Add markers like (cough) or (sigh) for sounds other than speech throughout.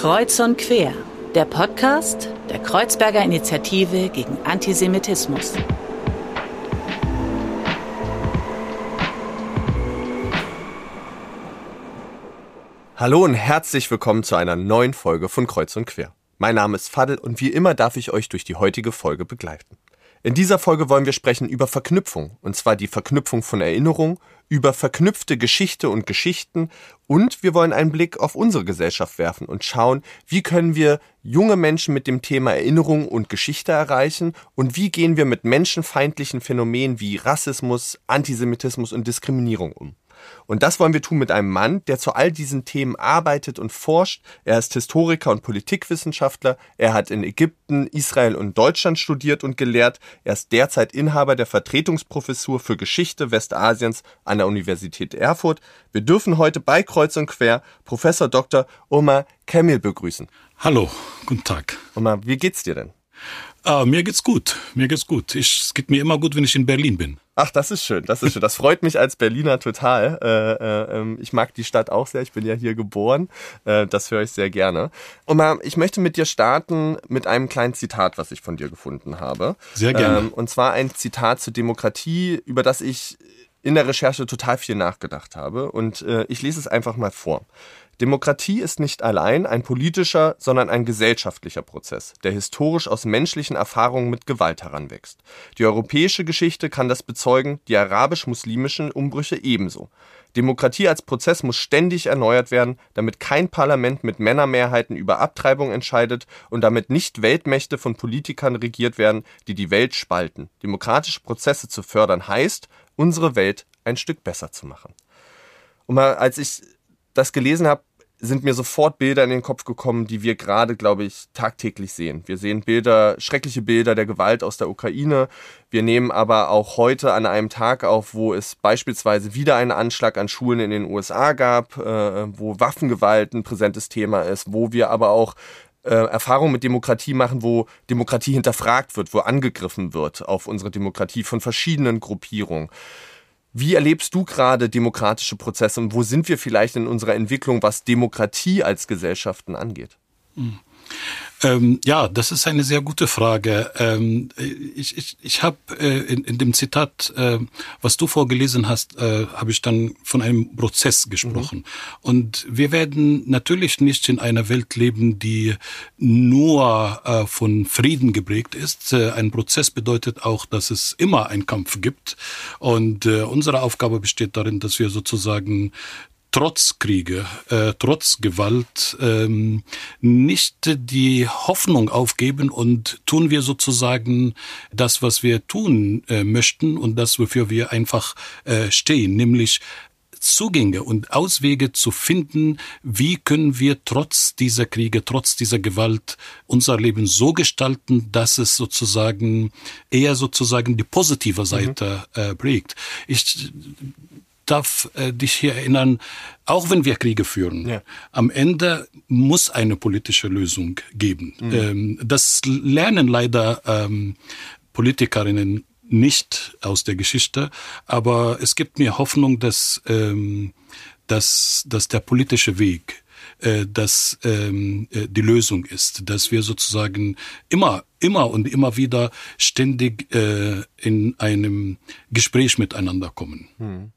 Kreuz und Quer, der Podcast der Kreuzberger Initiative gegen Antisemitismus. Hallo und herzlich willkommen zu einer neuen Folge von Kreuz und Quer. Mein Name ist Fadel und wie immer darf ich euch durch die heutige Folge begleiten. In dieser Folge wollen wir sprechen über Verknüpfung, und zwar die Verknüpfung von Erinnerung, über verknüpfte Geschichte und Geschichten, und wir wollen einen Blick auf unsere Gesellschaft werfen und schauen, wie können wir junge Menschen mit dem Thema Erinnerung und Geschichte erreichen und wie gehen wir mit menschenfeindlichen Phänomenen wie Rassismus, Antisemitismus und Diskriminierung um. Und das wollen wir tun mit einem Mann, der zu all diesen Themen arbeitet und forscht. Er ist Historiker und Politikwissenschaftler. Er hat in Ägypten, Israel und Deutschland studiert und gelehrt. Er ist derzeit Inhaber der Vertretungsprofessur für Geschichte Westasiens an der Universität Erfurt. Wir dürfen heute bei Kreuz und Quer Professor Dr. Omar Kemil begrüßen. Hallo, guten Tag. Omar, wie geht's dir denn? Ah, mir geht's gut. Mir geht's gut. Ich, es geht mir immer gut, wenn ich in Berlin bin. Ach, das ist schön. Das ist schön. Das freut mich als Berliner total. Äh, äh, ähm, ich mag die Stadt auch sehr. Ich bin ja hier geboren. Äh, das höre ich sehr gerne. Und mal, ich möchte mit dir starten mit einem kleinen Zitat, was ich von dir gefunden habe. Sehr gerne. Ähm, und zwar ein Zitat zur Demokratie, über das ich in der Recherche total viel nachgedacht habe. Und äh, ich lese es einfach mal vor. Demokratie ist nicht allein ein politischer, sondern ein gesellschaftlicher Prozess, der historisch aus menschlichen Erfahrungen mit Gewalt heranwächst. Die europäische Geschichte kann das bezeugen, die arabisch-muslimischen Umbrüche ebenso. Demokratie als Prozess muss ständig erneuert werden, damit kein Parlament mit Männermehrheiten über Abtreibung entscheidet und damit nicht Weltmächte von Politikern regiert werden, die die Welt spalten. Demokratische Prozesse zu fördern heißt, unsere Welt ein Stück besser zu machen. Und mal, als ich das gelesen habe, sind mir sofort Bilder in den Kopf gekommen, die wir gerade, glaube ich, tagtäglich sehen. Wir sehen Bilder, schreckliche Bilder der Gewalt aus der Ukraine. Wir nehmen aber auch heute an einem Tag auf, wo es beispielsweise wieder einen Anschlag an Schulen in den USA gab, äh, wo Waffengewalt ein präsentes Thema ist, wo wir aber auch äh, Erfahrungen mit Demokratie machen, wo Demokratie hinterfragt wird, wo angegriffen wird auf unsere Demokratie von verschiedenen Gruppierungen. Wie erlebst du gerade demokratische Prozesse und wo sind wir vielleicht in unserer Entwicklung, was Demokratie als Gesellschaften angeht? Mhm. Ähm, ja, das ist eine sehr gute Frage. Ähm, ich ich, ich habe äh, in, in dem Zitat, äh, was du vorgelesen hast, äh, habe ich dann von einem Prozess gesprochen. Mhm. Und wir werden natürlich nicht in einer Welt leben, die nur äh, von Frieden geprägt ist. Äh, ein Prozess bedeutet auch, dass es immer einen Kampf gibt. Und äh, unsere Aufgabe besteht darin, dass wir sozusagen trotz Kriege, äh, trotz Gewalt ähm, nicht die Hoffnung aufgeben und tun wir sozusagen das, was wir tun äh, möchten und das, wofür wir einfach äh, stehen, nämlich Zugänge und Auswege zu finden, wie können wir trotz dieser Kriege, trotz dieser Gewalt unser Leben so gestalten, dass es sozusagen eher sozusagen die positive Seite mhm. äh, prägt. Ich darf äh, dich hier erinnern, auch wenn wir Kriege führen, ja. am Ende muss eine politische Lösung geben. Mhm. Ähm, das lernen leider ähm, Politikerinnen nicht aus der Geschichte, aber es gibt mir Hoffnung, dass, ähm, dass, dass der politische Weg äh, dass ähm, äh, die Lösung ist, dass wir sozusagen immer, immer und immer wieder ständig äh, in einem Gespräch miteinander kommen. Hm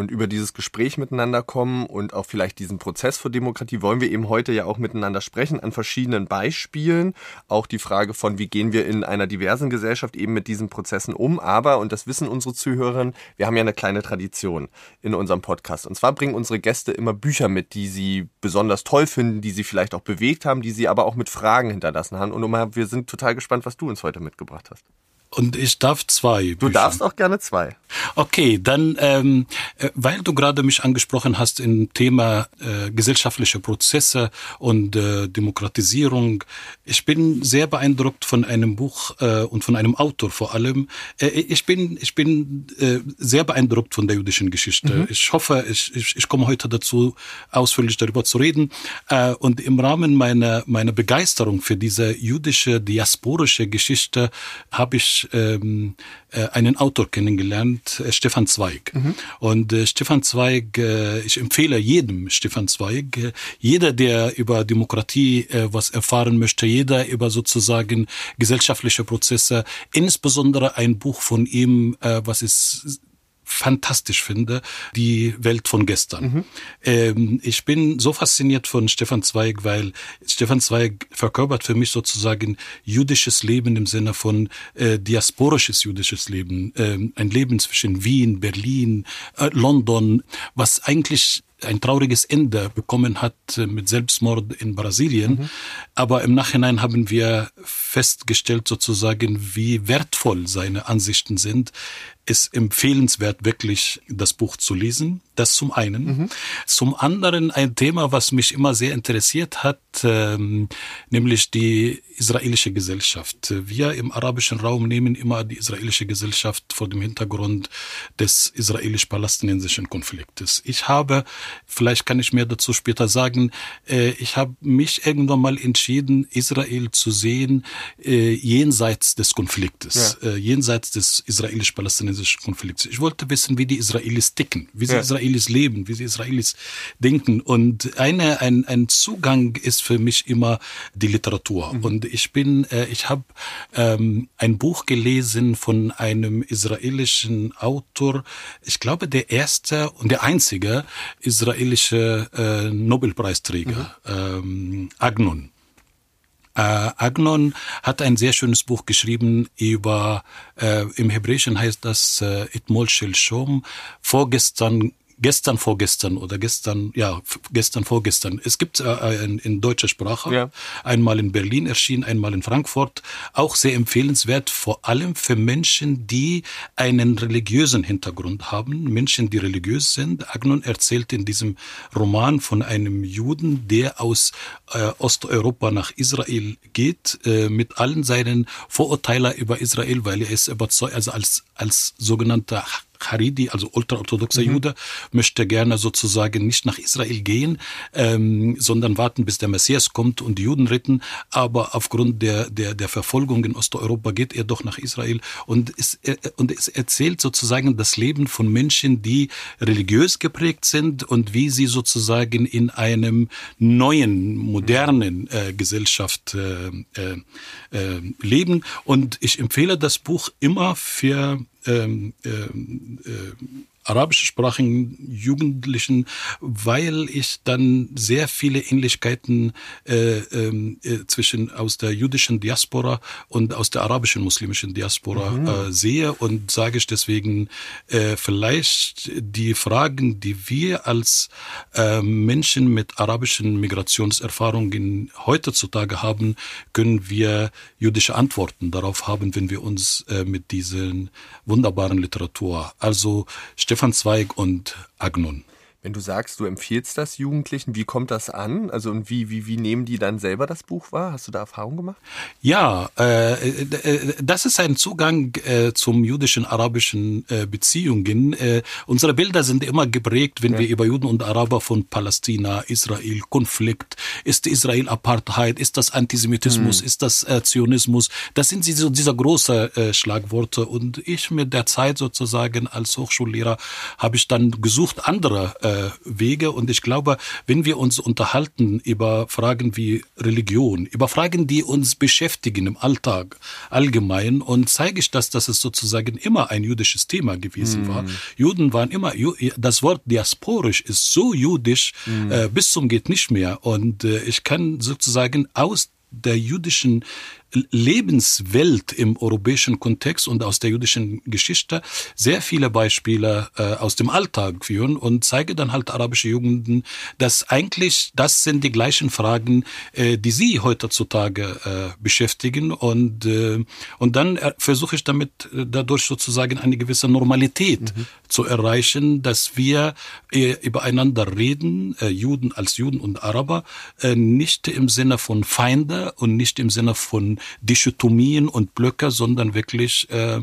und über dieses Gespräch miteinander kommen und auch vielleicht diesen Prozess für Demokratie wollen wir eben heute ja auch miteinander sprechen an verschiedenen Beispielen. Auch die Frage von, wie gehen wir in einer diversen Gesellschaft eben mit diesen Prozessen um. Aber, und das wissen unsere Zuhörerinnen, wir haben ja eine kleine Tradition in unserem Podcast. Und zwar bringen unsere Gäste immer Bücher mit, die sie besonders toll finden, die sie vielleicht auch bewegt haben, die sie aber auch mit Fragen hinterlassen haben. Und wir sind total gespannt, was du uns heute mitgebracht hast. Und ich darf zwei. Du Bücher. darfst auch gerne zwei. Okay, dann, ähm, äh, weil du gerade mich angesprochen hast im Thema äh, gesellschaftliche Prozesse und äh, Demokratisierung. Ich bin sehr beeindruckt von einem Buch äh, und von einem Autor vor allem. Äh, ich bin, ich bin äh, sehr beeindruckt von der jüdischen Geschichte. Mhm. Ich hoffe, ich, ich, ich komme heute dazu, ausführlich darüber zu reden. Äh, und im Rahmen meiner, meiner Begeisterung für diese jüdische, diasporische Geschichte habe ich ich ähm, äh, einen Autor kennengelernt, äh, Stefan Zweig. Mhm. Und äh, Stefan Zweig, äh, ich empfehle jedem Stefan Zweig, äh, jeder, der über Demokratie äh, was erfahren möchte, jeder über sozusagen gesellschaftliche Prozesse, insbesondere ein Buch von ihm, äh, was ist fantastisch finde, die Welt von gestern. Mhm. Ähm, ich bin so fasziniert von Stefan Zweig, weil Stefan Zweig verkörpert für mich sozusagen jüdisches Leben im Sinne von äh, diasporisches jüdisches Leben, ähm, ein Leben zwischen Wien, Berlin, äh, London, was eigentlich ein trauriges Ende bekommen hat äh, mit Selbstmord in Brasilien. Mhm. Aber im Nachhinein haben wir festgestellt sozusagen, wie wertvoll seine Ansichten sind ist empfehlenswert, wirklich das Buch zu lesen. Das zum einen. Mhm. Zum anderen ein Thema, was mich immer sehr interessiert hat, ähm, nämlich die israelische Gesellschaft. Wir im arabischen Raum nehmen immer die israelische Gesellschaft vor dem Hintergrund des israelisch-palästinensischen Konfliktes. Ich habe, vielleicht kann ich mehr dazu später sagen, äh, ich habe mich irgendwann mal entschieden, Israel zu sehen äh, jenseits des Konfliktes, ja. äh, jenseits des israelisch-palästinensischen Konflikts. Ich wollte wissen, wie die Israelis ticken, wie sie ja. Israelis leben, wie sie Israelis denken. Und eine, ein, ein Zugang ist für mich immer die Literatur. Mhm. Und ich bin, äh, ich habe ähm, ein Buch gelesen von einem israelischen Autor, ich glaube der erste und der einzige israelische äh, Nobelpreisträger, mhm. ähm, Agnon. Äh, Agnon hat ein sehr schönes Buch geschrieben über, äh, im Hebräischen heißt das äh, Itmol Shel Shom, vorgestern gestern, vorgestern oder gestern, ja, gestern, vorgestern. Es gibt äh, in, in deutscher Sprache, ja. einmal in Berlin erschienen, einmal in Frankfurt, auch sehr empfehlenswert, vor allem für Menschen, die einen religiösen Hintergrund haben, Menschen, die religiös sind. Agnon erzählt in diesem Roman von einem Juden, der aus äh, Osteuropa nach Israel geht, äh, mit allen seinen Vorurteilen über Israel, weil er ist überzeugt, also als, als sogenannter Haridi, also ultraorthodoxer mhm. Jude, möchte gerne sozusagen nicht nach Israel gehen, ähm, sondern warten, bis der Messias kommt und die Juden retten. Aber aufgrund der, der, der Verfolgung in Osteuropa geht er doch nach Israel und es, äh, und es erzählt sozusagen das Leben von Menschen, die religiös geprägt sind und wie sie sozusagen in einem neuen, modernen äh, Gesellschaft äh, äh, äh leben. Und ich empfehle das Buch immer für ähm, ähm, äh, arabischsprachigen Jugendlichen, weil ich dann sehr viele Ähnlichkeiten äh, ähm, äh, zwischen aus der jüdischen Diaspora und aus der arabischen muslimischen Diaspora mhm. äh, sehe und sage ich deswegen äh, vielleicht die Fragen, die wir als äh, Menschen mit arabischen Migrationserfahrungen heutzutage haben, können wir jüdische Antworten darauf haben, wenn wir uns äh, mit diesen wunderbaren Literatur, also Stefan Zweig und Agnon. Wenn du sagst, du empfiehlst das Jugendlichen, wie kommt das an? Also und wie, wie, wie nehmen die dann selber das Buch wahr? Hast du da Erfahrung gemacht? Ja, äh, äh, das ist ein Zugang äh, zum jüdischen arabischen äh, Beziehungen. Äh, unsere Bilder sind immer geprägt, wenn ja. wir über Juden und Araber von Palästina, Israel, Konflikt, ist Israel Apartheid, ist das Antisemitismus, hm. ist das äh, Zionismus? Das sind diese, diese große äh, Schlagworte. Und ich mit der Zeit sozusagen als Hochschullehrer habe ich dann gesucht andere äh, Wege. Und ich glaube, wenn wir uns unterhalten über Fragen wie Religion, über Fragen, die uns beschäftigen im Alltag allgemein, und zeige ich das, dass es sozusagen immer ein jüdisches Thema gewesen mm. war. Juden waren immer, das Wort diasporisch ist so jüdisch mm. äh, bis zum geht nicht mehr. Und äh, ich kann sozusagen aus der jüdischen Lebenswelt im europäischen Kontext und aus der jüdischen Geschichte sehr viele Beispiele äh, aus dem Alltag führen und zeige dann halt arabische Jugenden, dass eigentlich das sind die gleichen Fragen, äh, die sie heutzutage äh, beschäftigen und äh, und dann äh, versuche ich damit äh, dadurch sozusagen eine gewisse Normalität mhm. zu erreichen, dass wir äh, übereinander reden, äh, Juden als Juden und Araber, äh, nicht im Sinne von Feinde und nicht im Sinne von Dichotomien und Blöcke, sondern wirklich äh,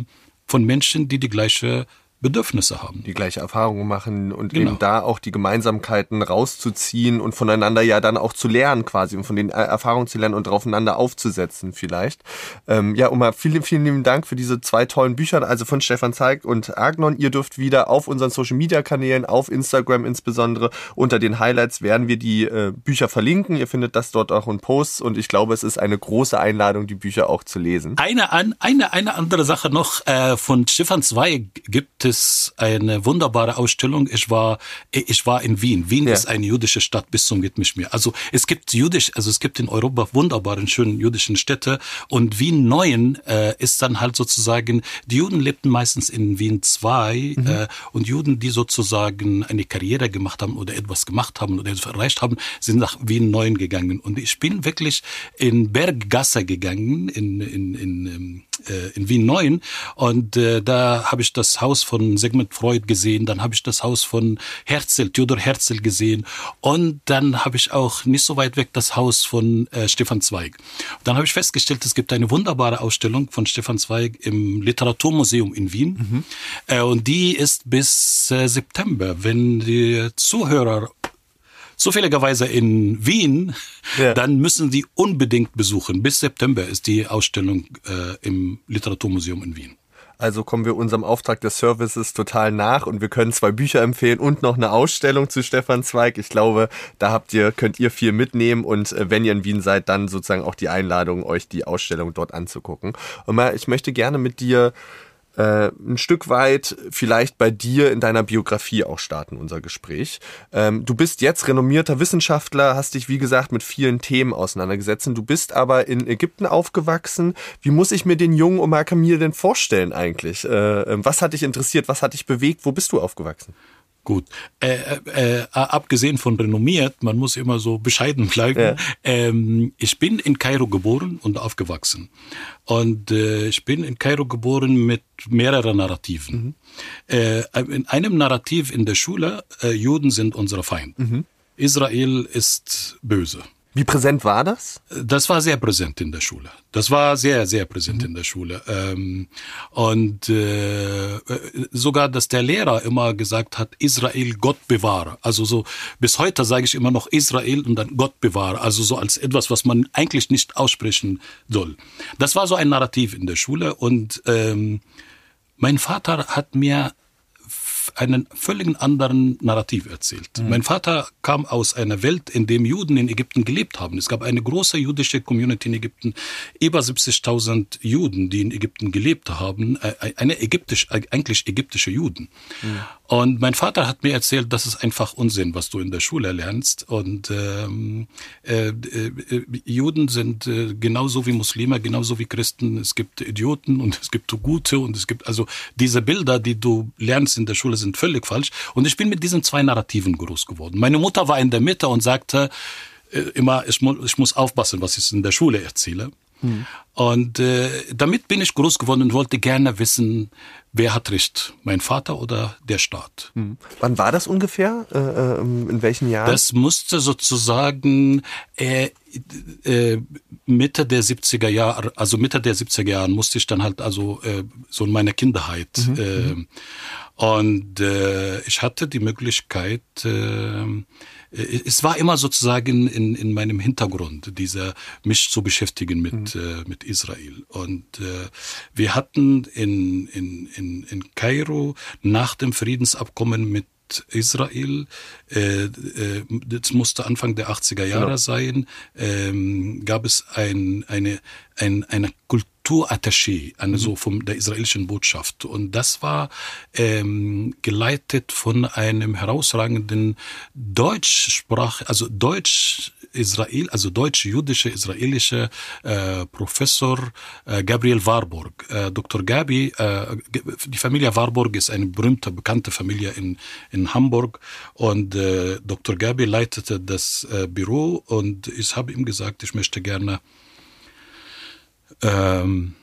von Menschen, die die gleiche Bedürfnisse haben. Die gleiche Erfahrungen machen und genau. eben da auch die Gemeinsamkeiten rauszuziehen und voneinander ja dann auch zu lernen quasi und von den Erfahrungen zu lernen und aufeinander aufzusetzen vielleicht. Ähm, ja, Oma, vielen, vielen lieben Dank für diese zwei tollen Bücher, also von Stefan Zeig und Agnon. Ihr dürft wieder auf unseren Social Media Kanälen, auf Instagram insbesondere, unter den Highlights werden wir die äh, Bücher verlinken. Ihr findet das dort auch in Posts und ich glaube, es ist eine große Einladung, die Bücher auch zu lesen. Eine, eine, eine andere Sache noch, äh, von Stefan Zweig gibt es eine wunderbare Ausstellung. Ich war, ich war in Wien. Wien ja. ist eine jüdische Stadt bis zum geht mehr. Also es gibt jüdisch, also es gibt in Europa wunderbaren, schönen jüdischen Städte und Wien Neuen äh, ist dann halt sozusagen, die Juden lebten meistens in Wien 2 mhm. äh, und Juden, die sozusagen eine Karriere gemacht haben oder etwas gemacht haben oder etwas erreicht haben, sind nach Wien Neuen gegangen. Und ich bin wirklich in Berggasse gegangen, in, in, in, ähm, äh, in Wien Neuen und äh, da habe ich das Haus von Sigmund Freud gesehen, dann habe ich das Haus von Herzl, Theodor Herzl gesehen und dann habe ich auch nicht so weit weg das Haus von äh, Stefan Zweig. Und dann habe ich festgestellt, es gibt eine wunderbare Ausstellung von Stefan Zweig im Literaturmuseum in Wien mhm. äh, und die ist bis äh, September. Wenn die Zuhörer zufälligerweise in Wien, ja. dann müssen Sie unbedingt besuchen. Bis September ist die Ausstellung äh, im Literaturmuseum in Wien. Also kommen wir unserem Auftrag des Services total nach und wir können zwei Bücher empfehlen und noch eine Ausstellung zu Stefan Zweig. Ich glaube, da habt ihr, könnt ihr viel mitnehmen und äh, wenn ihr in Wien seid, dann sozusagen auch die Einladung, euch die Ausstellung dort anzugucken. Und mal, ich möchte gerne mit dir äh, ein Stück weit vielleicht bei dir in deiner Biografie auch starten, unser Gespräch. Ähm, du bist jetzt renommierter Wissenschaftler, hast dich, wie gesagt, mit vielen Themen auseinandergesetzt. Du bist aber in Ägypten aufgewachsen. Wie muss ich mir den jungen Omar Kamil denn vorstellen eigentlich? Äh, ähm, was hat dich interessiert? Was hat dich bewegt? Wo bist du aufgewachsen? Gut, äh, äh, äh, abgesehen von renommiert, man muss immer so bescheiden (laughs) bleiben. Ja. Ähm, ich bin in Kairo geboren und aufgewachsen. Und äh, ich bin in Kairo geboren mit mehreren Narrativen. Mhm. Äh, in einem Narrativ in der Schule, äh, Juden sind unsere Feind. Mhm. Israel ist böse. Wie präsent war das? Das war sehr präsent in der Schule. Das war sehr, sehr präsent mhm. in der Schule. Ähm, und äh, sogar, dass der Lehrer immer gesagt hat, Israel Gott bewahre. Also so, bis heute sage ich immer noch Israel und dann Gott bewahre. Also so als etwas, was man eigentlich nicht aussprechen soll. Das war so ein Narrativ in der Schule und ähm, mein Vater hat mir einen völlig anderen Narrativ erzählt. Mhm. Mein Vater kam aus einer Welt, in dem Juden in Ägypten gelebt haben. Es gab eine große jüdische Community in Ägypten, über 70.000 Juden, die in Ägypten gelebt haben, äh, eine ägyptisch, eigentlich ägyptische Juden. Mhm. Und mein Vater hat mir erzählt, das ist einfach Unsinn, was du in der Schule lernst. Und ähm, äh, äh, Juden sind äh, genauso wie Muslime, genauso wie Christen. Es gibt Idioten und es gibt Gute und es gibt also diese Bilder, die du lernst in der Schule, sind völlig falsch. Und ich bin mit diesen zwei Narrativen groß geworden. Meine Mutter war in der Mitte und sagte äh, immer, ich, mu ich muss aufpassen, was ich in der Schule erzähle. Hm. Und äh, damit bin ich groß geworden und wollte gerne wissen, wer hat recht, mein Vater oder der Staat. Hm. Wann war das ungefähr? Äh, äh, in welchen Jahren? Das musste sozusagen äh, äh, Mitte der 70er Jahre, also Mitte der 70er Jahre musste ich dann halt also äh, so in meiner Kindheit mhm. äh, mhm. Und äh, ich hatte die Möglichkeit, äh, es war immer sozusagen in, in meinem Hintergrund, dieser mich zu beschäftigen mit, mhm. äh, mit Israel. Und äh, wir hatten in, in, in, in Kairo nach dem Friedensabkommen mit Israel, äh, äh, das musste Anfang der 80er Jahre genau. sein, ähm, gab es ein, eine, ein, eine Kultur, Kulturattaché, also mhm. vom der israelischen Botschaft. Und das war ähm, geleitet von einem herausragenden Deutschsprach, also Deutsch Israel, also deutsch-jüdische israelische äh, Professor äh, Gabriel Warburg. Äh, Dr. Gabi, äh, die Familie Warburg ist eine berühmte, bekannte Familie in, in Hamburg und äh, Dr. Gabi leitete das äh, Büro und ich habe ihm gesagt, ich möchte gerne ähm,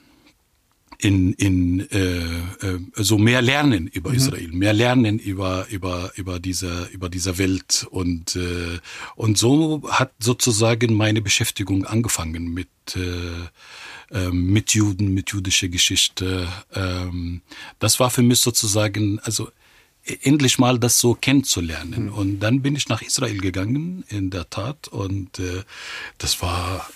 in, in äh, äh, so mehr lernen über mhm. Israel, mehr lernen über über über diese über diese Welt und äh, und so hat sozusagen meine Beschäftigung angefangen mit äh, äh, mit Juden, mit jüdischer Geschichte. Ähm, das war für mich sozusagen also endlich mal das so kennenzulernen. Mhm. Und dann bin ich nach Israel gegangen, in der Tat, und äh, das war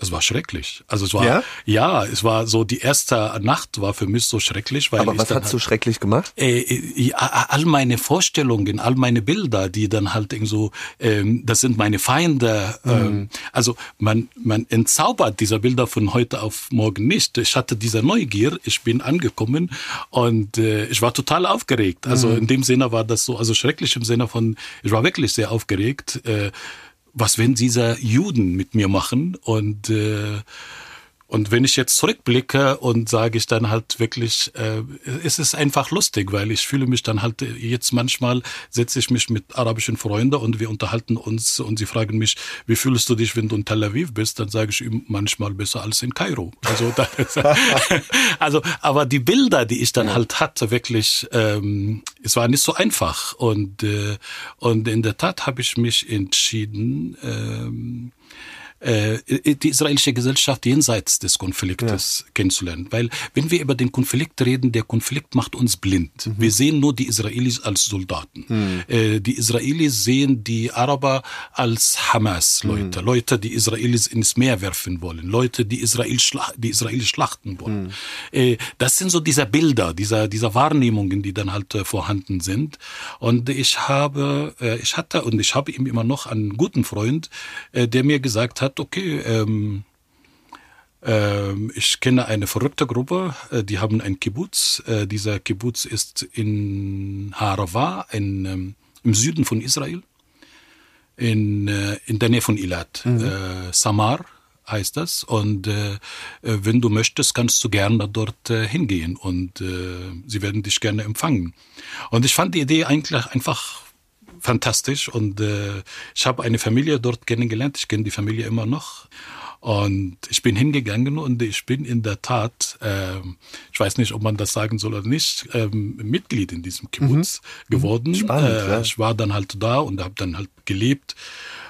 es war schrecklich. Also es war ja? ja, es war so die erste Nacht war für mich so schrecklich, weil Aber was hat so schrecklich gemacht? Äh, äh, all meine Vorstellungen, all meine Bilder, die dann halt irgendwie so, ähm, das sind meine Feinde. Mhm. Ähm, also man man entzaubert diese Bilder von heute auf morgen nicht. Ich hatte diese Neugier, ich bin angekommen und äh, ich war total aufgeregt. Also mhm. in dem Sinne war das so, also schrecklich im Sinne von, ich war wirklich sehr aufgeregt. Äh, was wenn diese Juden mit mir machen? Und äh, und wenn ich jetzt zurückblicke und sage ich dann halt wirklich, äh, es ist einfach lustig, weil ich fühle mich dann halt jetzt manchmal setze ich mich mit arabischen Freunden und wir unterhalten uns und sie fragen mich, wie fühlst du dich, wenn du in Tel Aviv bist? Dann sage ich ihm manchmal besser als in Kairo. Also, da, (laughs) also aber die Bilder, die ich dann halt hatte, wirklich, ähm, es war nicht so einfach und äh, und in der Tat habe ich mich entschieden. Ähm, äh, die israelische Gesellschaft jenseits des Konfliktes ja. kennenzulernen. Weil wenn wir über den Konflikt reden, der Konflikt macht uns blind. Mhm. Wir sehen nur die Israelis als Soldaten. Mhm. Äh, die Israelis sehen die Araber als Hamas-Leute, mhm. Leute, die Israelis ins Meer werfen wollen, Leute, die Israel, schla die Israelis schlachten wollen. Mhm. Äh, das sind so diese Bilder, dieser, dieser Wahrnehmungen, die dann halt vorhanden sind. Und ich habe, ich hatte und ich habe ihm immer noch einen guten Freund, der mir gesagt hat, gesagt, okay, ähm, ähm, ich kenne eine verrückte Gruppe, äh, die haben ein Kibbutz. Äh, dieser Kibbutz ist in Harava, in, ähm, im Süden von Israel, in, äh, in der Nähe von Ilat. Mhm. Äh, Samar heißt das. Und äh, wenn du möchtest, kannst du gerne dort äh, hingehen und äh, sie werden dich gerne empfangen. Und ich fand die Idee eigentlich einfach fantastisch und äh, ich habe eine Familie dort kennengelernt. Ich kenne die Familie immer noch. Und ich bin hingegangen und ich bin in der Tat, äh, ich weiß nicht, ob man das sagen soll oder nicht, ähm, Mitglied in diesem Kibbutz mhm. geworden. Spannend, äh, ja. Ich war dann halt da und habe dann halt gelebt.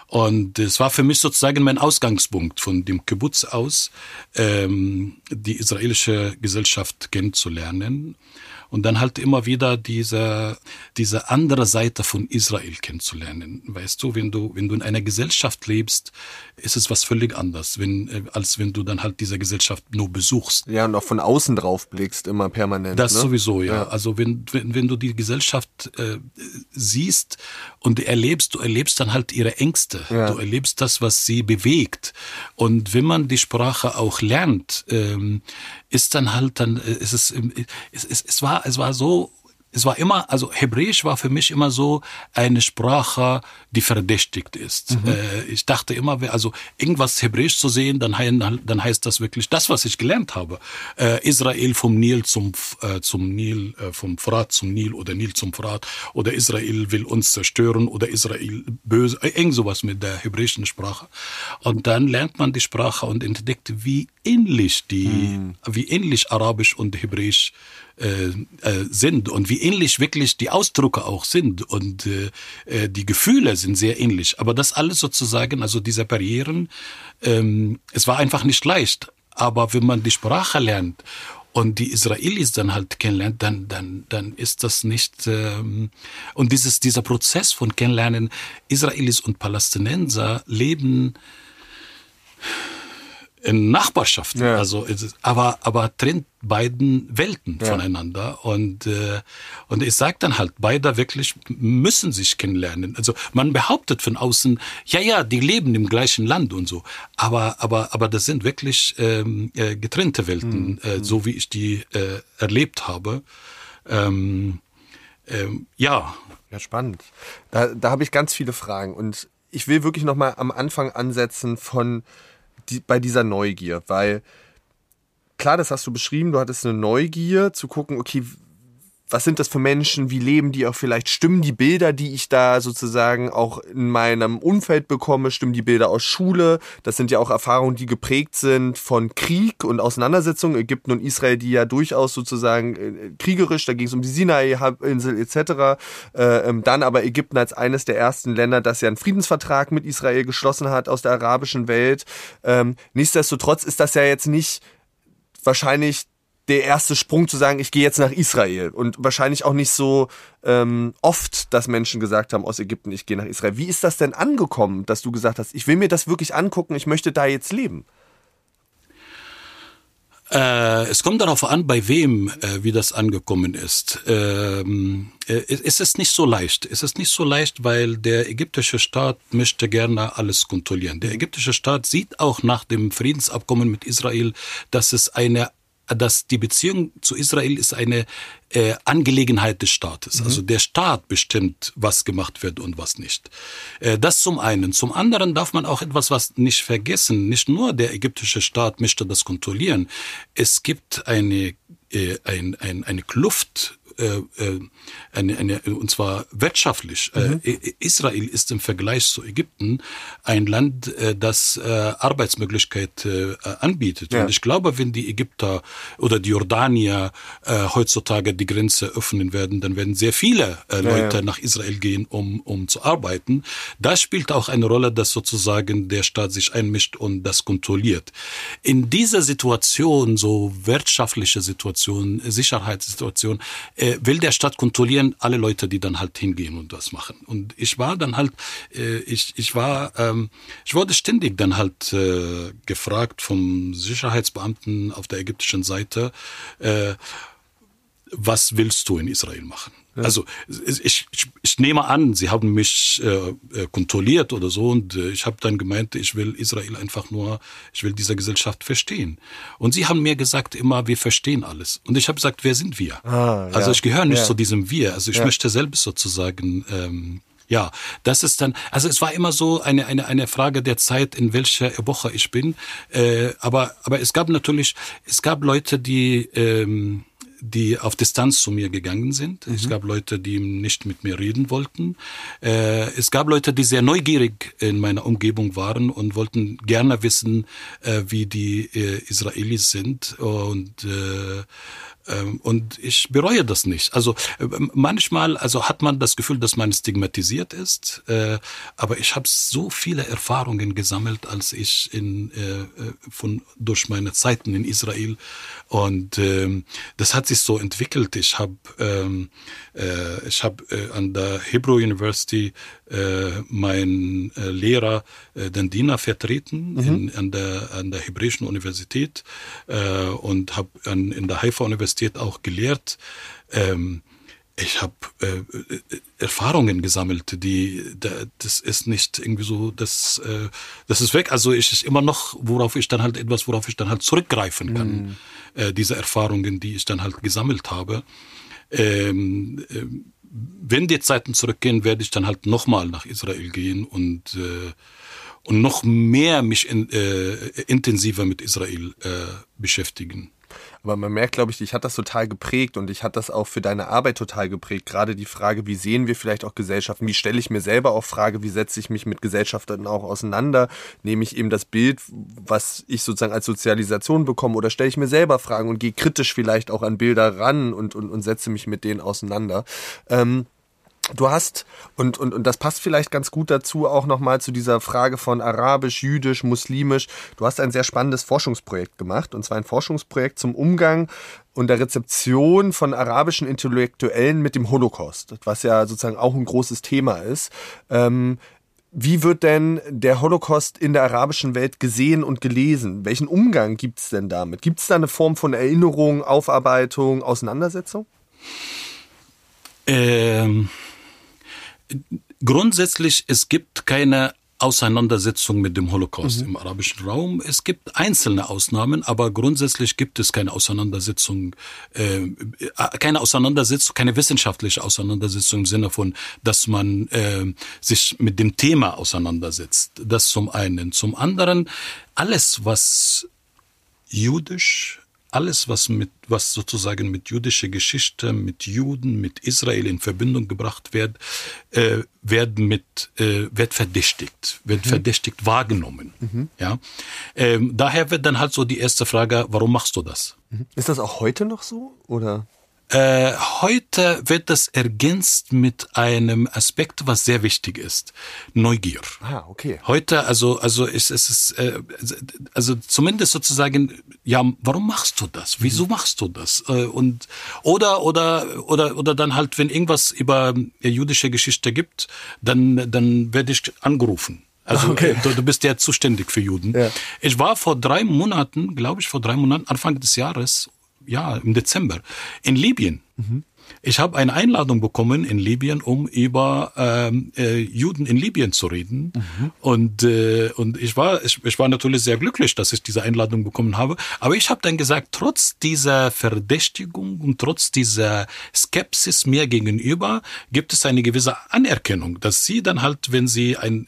Und es war für mich sozusagen mein Ausgangspunkt von dem Kibbutz aus, ähm, die israelische Gesellschaft kennenzulernen und dann halt immer wieder diese, diese andere Seite von Israel kennenzulernen. Weißt du, wenn du, wenn du in einer Gesellschaft lebst, ist es was völlig anderes, wenn, äh, als wenn du dann halt diese Gesellschaft nur besuchst. Ja, und auch von außen drauf blickst, immer permanent. Das ne? sowieso, ja. ja. Also wenn, wenn, wenn du die Gesellschaft äh, siehst und erlebst, du erlebst dann halt ihre Ängste. Ja. Du erlebst das, was sie bewegt. Und wenn man die Sprache auch lernt, ähm, ist dann halt dann, äh, ist es, es, es, es war, es war so es war immer, also Hebräisch war für mich immer so eine Sprache, die verdächtigt ist. Mhm. Äh, ich dachte immer, also irgendwas Hebräisch zu sehen, dann, dann heißt das wirklich das, was ich gelernt habe. Äh, Israel vom Nil zum, äh, zum Nil, vom Frat zum Nil oder Nil zum Frat oder Israel will uns zerstören oder Israel böse, irgend sowas mit der hebräischen Sprache. Und dann lernt man die Sprache und entdeckt, wie ähnlich die, mhm. wie ähnlich Arabisch und Hebräisch äh, äh, sind und wie ähnlich wirklich die Ausdrücke auch sind und äh, äh, die Gefühle sind sehr ähnlich. Aber das alles sozusagen, also diese Barrieren, ähm, es war einfach nicht leicht. Aber wenn man die Sprache lernt und die Israelis dann halt kennenlernt, dann, dann, dann ist das nicht. Ähm, und dieses, dieser Prozess von Kennenlernen, Israelis und Palästinenser leben Nachbarschaft. Ja. Also, aber, aber trennt beiden Welten ja. voneinander. Und, äh, und ich sage dann halt, beide wirklich müssen sich kennenlernen. Also man behauptet von außen, ja, ja, die leben im gleichen Land und so. Aber, aber, aber das sind wirklich ähm, äh, getrennte Welten, mhm. äh, so wie ich die äh, erlebt habe. Ähm, ähm, ja. Ja, spannend. Da, da habe ich ganz viele Fragen. Und ich will wirklich nochmal am Anfang ansetzen von die, bei dieser Neugier, weil klar, das hast du beschrieben, du hattest eine Neugier zu gucken, okay, was sind das für Menschen, wie leben die auch vielleicht, stimmen die Bilder, die ich da sozusagen auch in meinem Umfeld bekomme, stimmen die Bilder aus Schule, das sind ja auch Erfahrungen, die geprägt sind von Krieg und Auseinandersetzungen, Ägypten und Israel, die ja durchaus sozusagen äh, kriegerisch, da ging es um die Sinai-Halbinsel etc., äh, ähm, dann aber Ägypten als eines der ersten Länder, das ja einen Friedensvertrag mit Israel geschlossen hat aus der arabischen Welt. Ähm, nichtsdestotrotz ist das ja jetzt nicht wahrscheinlich der erste Sprung zu sagen, ich gehe jetzt nach Israel. Und wahrscheinlich auch nicht so ähm, oft, dass Menschen gesagt haben aus Ägypten, ich gehe nach Israel. Wie ist das denn angekommen, dass du gesagt hast, ich will mir das wirklich angucken, ich möchte da jetzt leben? Äh, es kommt darauf an, bei wem, äh, wie das angekommen ist. Ähm, äh, es ist nicht so leicht. Es ist nicht so leicht, weil der ägyptische Staat möchte gerne alles kontrollieren. Der ägyptische Staat sieht auch nach dem Friedensabkommen mit Israel, dass es eine dass die Beziehung zu Israel ist eine äh, Angelegenheit des Staates. Mhm. Also der Staat bestimmt, was gemacht wird und was nicht. Äh, das zum einen. Zum anderen darf man auch etwas, was nicht vergessen. Nicht nur der ägyptische Staat möchte das kontrollieren. Es gibt eine, äh, ein, ein, eine Kluft äh, äh, eine, eine, und zwar wirtschaftlich. Äh, mhm. Israel ist im Vergleich zu Ägypten ein Land, äh, das Arbeitsmöglichkeit anbietet. Ja. Und ich glaube, wenn die Ägypter oder die Jordanier heutzutage die Grenze öffnen werden, dann werden sehr viele Leute ja, ja. nach Israel gehen, um, um zu arbeiten. Da spielt auch eine Rolle, dass sozusagen der Staat sich einmischt und das kontrolliert. In dieser Situation, so wirtschaftliche Situation, Sicherheitssituation, äh, will der Stadt kontrollieren alle Leute, die dann halt hingehen und das machen. Und ich war dann halt, äh, ich, ich war, ähm, ich wurde ständig dann halt äh, gefragt vom Sicherheitsbeamten auf der ägyptischen Seite, äh, was willst du in Israel machen? Ja. Also ich, ich, ich nehme an, sie haben mich äh, äh, kontrolliert oder so und äh, ich habe dann gemeint, ich will Israel einfach nur, ich will diese Gesellschaft verstehen. Und sie haben mir gesagt immer, wir verstehen alles. Und ich habe gesagt, wer sind wir? Ah, ja. Also ich gehöre nicht ja. zu diesem Wir. Also ich möchte selbst sozusagen ähm, ja, das ist dann, also es war immer so eine, eine, eine Frage der Zeit, in welcher Epoche ich bin. Äh, aber, aber es gab natürlich, es gab Leute, die, ähm, die auf Distanz zu mir gegangen sind. Mhm. Es gab Leute, die nicht mit mir reden wollten. Äh, es gab Leute, die sehr neugierig in meiner Umgebung waren und wollten gerne wissen, äh, wie die äh, Israelis sind. Und äh, und ich bereue das nicht. Also äh, manchmal, also hat man das Gefühl, dass man stigmatisiert ist, äh, aber ich habe so viele Erfahrungen gesammelt, als ich in äh, von durch meine Zeiten in Israel und ähm, das hat sich so entwickelt. Ich habe ähm, äh, ich habe äh, an der Hebrew University äh, meinen äh, Lehrer äh, den Diener vertreten mhm. in, an der an der Hebräischen Universität äh, und habe in der Haifa Universität auch gelehrt. Ähm, ich habe äh, Erfahrungen gesammelt, die das ist nicht irgendwie so, das äh, das ist weg. Also ich ist immer noch, worauf ich dann halt etwas, worauf ich dann halt zurückgreifen kann. Mhm. Äh, diese Erfahrungen, die ich dann halt gesammelt habe. Ähm, äh, wenn die Zeiten zurückgehen, werde ich dann halt nochmal nach Israel gehen und äh, und noch mehr mich in, äh, intensiver mit Israel äh, beschäftigen. Aber man merkt, glaube ich, dich hat das total geprägt und dich hat das auch für deine Arbeit total geprägt. Gerade die Frage, wie sehen wir vielleicht auch Gesellschaften? Wie stelle ich mir selber auch Frage, wie setze ich mich mit Gesellschaften auch auseinander? Nehme ich eben das Bild, was ich sozusagen als Sozialisation bekomme oder stelle ich mir selber Fragen und gehe kritisch vielleicht auch an Bilder ran und, und, und setze mich mit denen auseinander? Ähm, Du hast, und, und, und das passt vielleicht ganz gut dazu, auch nochmal zu dieser Frage von arabisch, jüdisch, muslimisch. Du hast ein sehr spannendes Forschungsprojekt gemacht, und zwar ein Forschungsprojekt zum Umgang und der Rezeption von arabischen Intellektuellen mit dem Holocaust, was ja sozusagen auch ein großes Thema ist. Ähm, wie wird denn der Holocaust in der arabischen Welt gesehen und gelesen? Welchen Umgang gibt es denn damit? Gibt es da eine Form von Erinnerung, Aufarbeitung, Auseinandersetzung? Ähm grundsätzlich, es gibt keine Auseinandersetzung mit dem Holocaust mhm. im arabischen Raum. Es gibt einzelne Ausnahmen, aber grundsätzlich gibt es keine Auseinandersetzung, äh, äh, keine Auseinandersetzung, keine wissenschaftliche Auseinandersetzung im Sinne von, dass man äh, sich mit dem Thema auseinandersetzt. Das zum einen. Zum anderen, alles, was jüdisch, alles, was mit, was sozusagen mit jüdischer Geschichte, mit Juden, mit Israel in Verbindung gebracht wird, äh, wird mit, äh, wird verdächtigt, wird mhm. verdächtigt wahrgenommen. Mhm. Ja, ähm, daher wird dann halt so die erste Frage, warum machst du das? Mhm. Ist das auch heute noch so oder? Äh, heute wird das ergänzt mit einem Aspekt, was sehr wichtig ist: Neugier. Ah, okay. Heute, also, also ist es ist, äh, also zumindest sozusagen, ja, warum machst du das? Wieso mhm. machst du das? Äh, und oder oder oder oder dann halt, wenn irgendwas über jüdische Geschichte gibt, dann dann werde ich angerufen. Also okay. du, du, bist ja zuständig für Juden. Ja. Ich war vor drei Monaten, glaube ich, vor drei Monaten, Anfang des Jahres, ja, im Dezember, in Libyen. Mhm. Ich habe eine Einladung bekommen in Libyen, um über ähm, äh, Juden in Libyen zu reden. Mhm. Und, äh, und ich, war, ich, ich war natürlich sehr glücklich, dass ich diese Einladung bekommen habe. Aber ich habe dann gesagt, trotz dieser Verdächtigung und trotz dieser Skepsis mir gegenüber gibt es eine gewisse Anerkennung, dass sie dann halt, wenn sie ein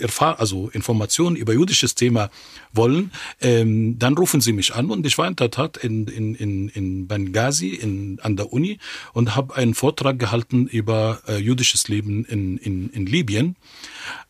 Erfahr also Informationen über jüdisches Thema wollen, ähm, dann rufen sie mich an. Und ich war in der Tat in, in, in, in Benghazi in, an der Uni und habe einen Vortrag gehalten über äh, jüdisches Leben in, in, in Libyen.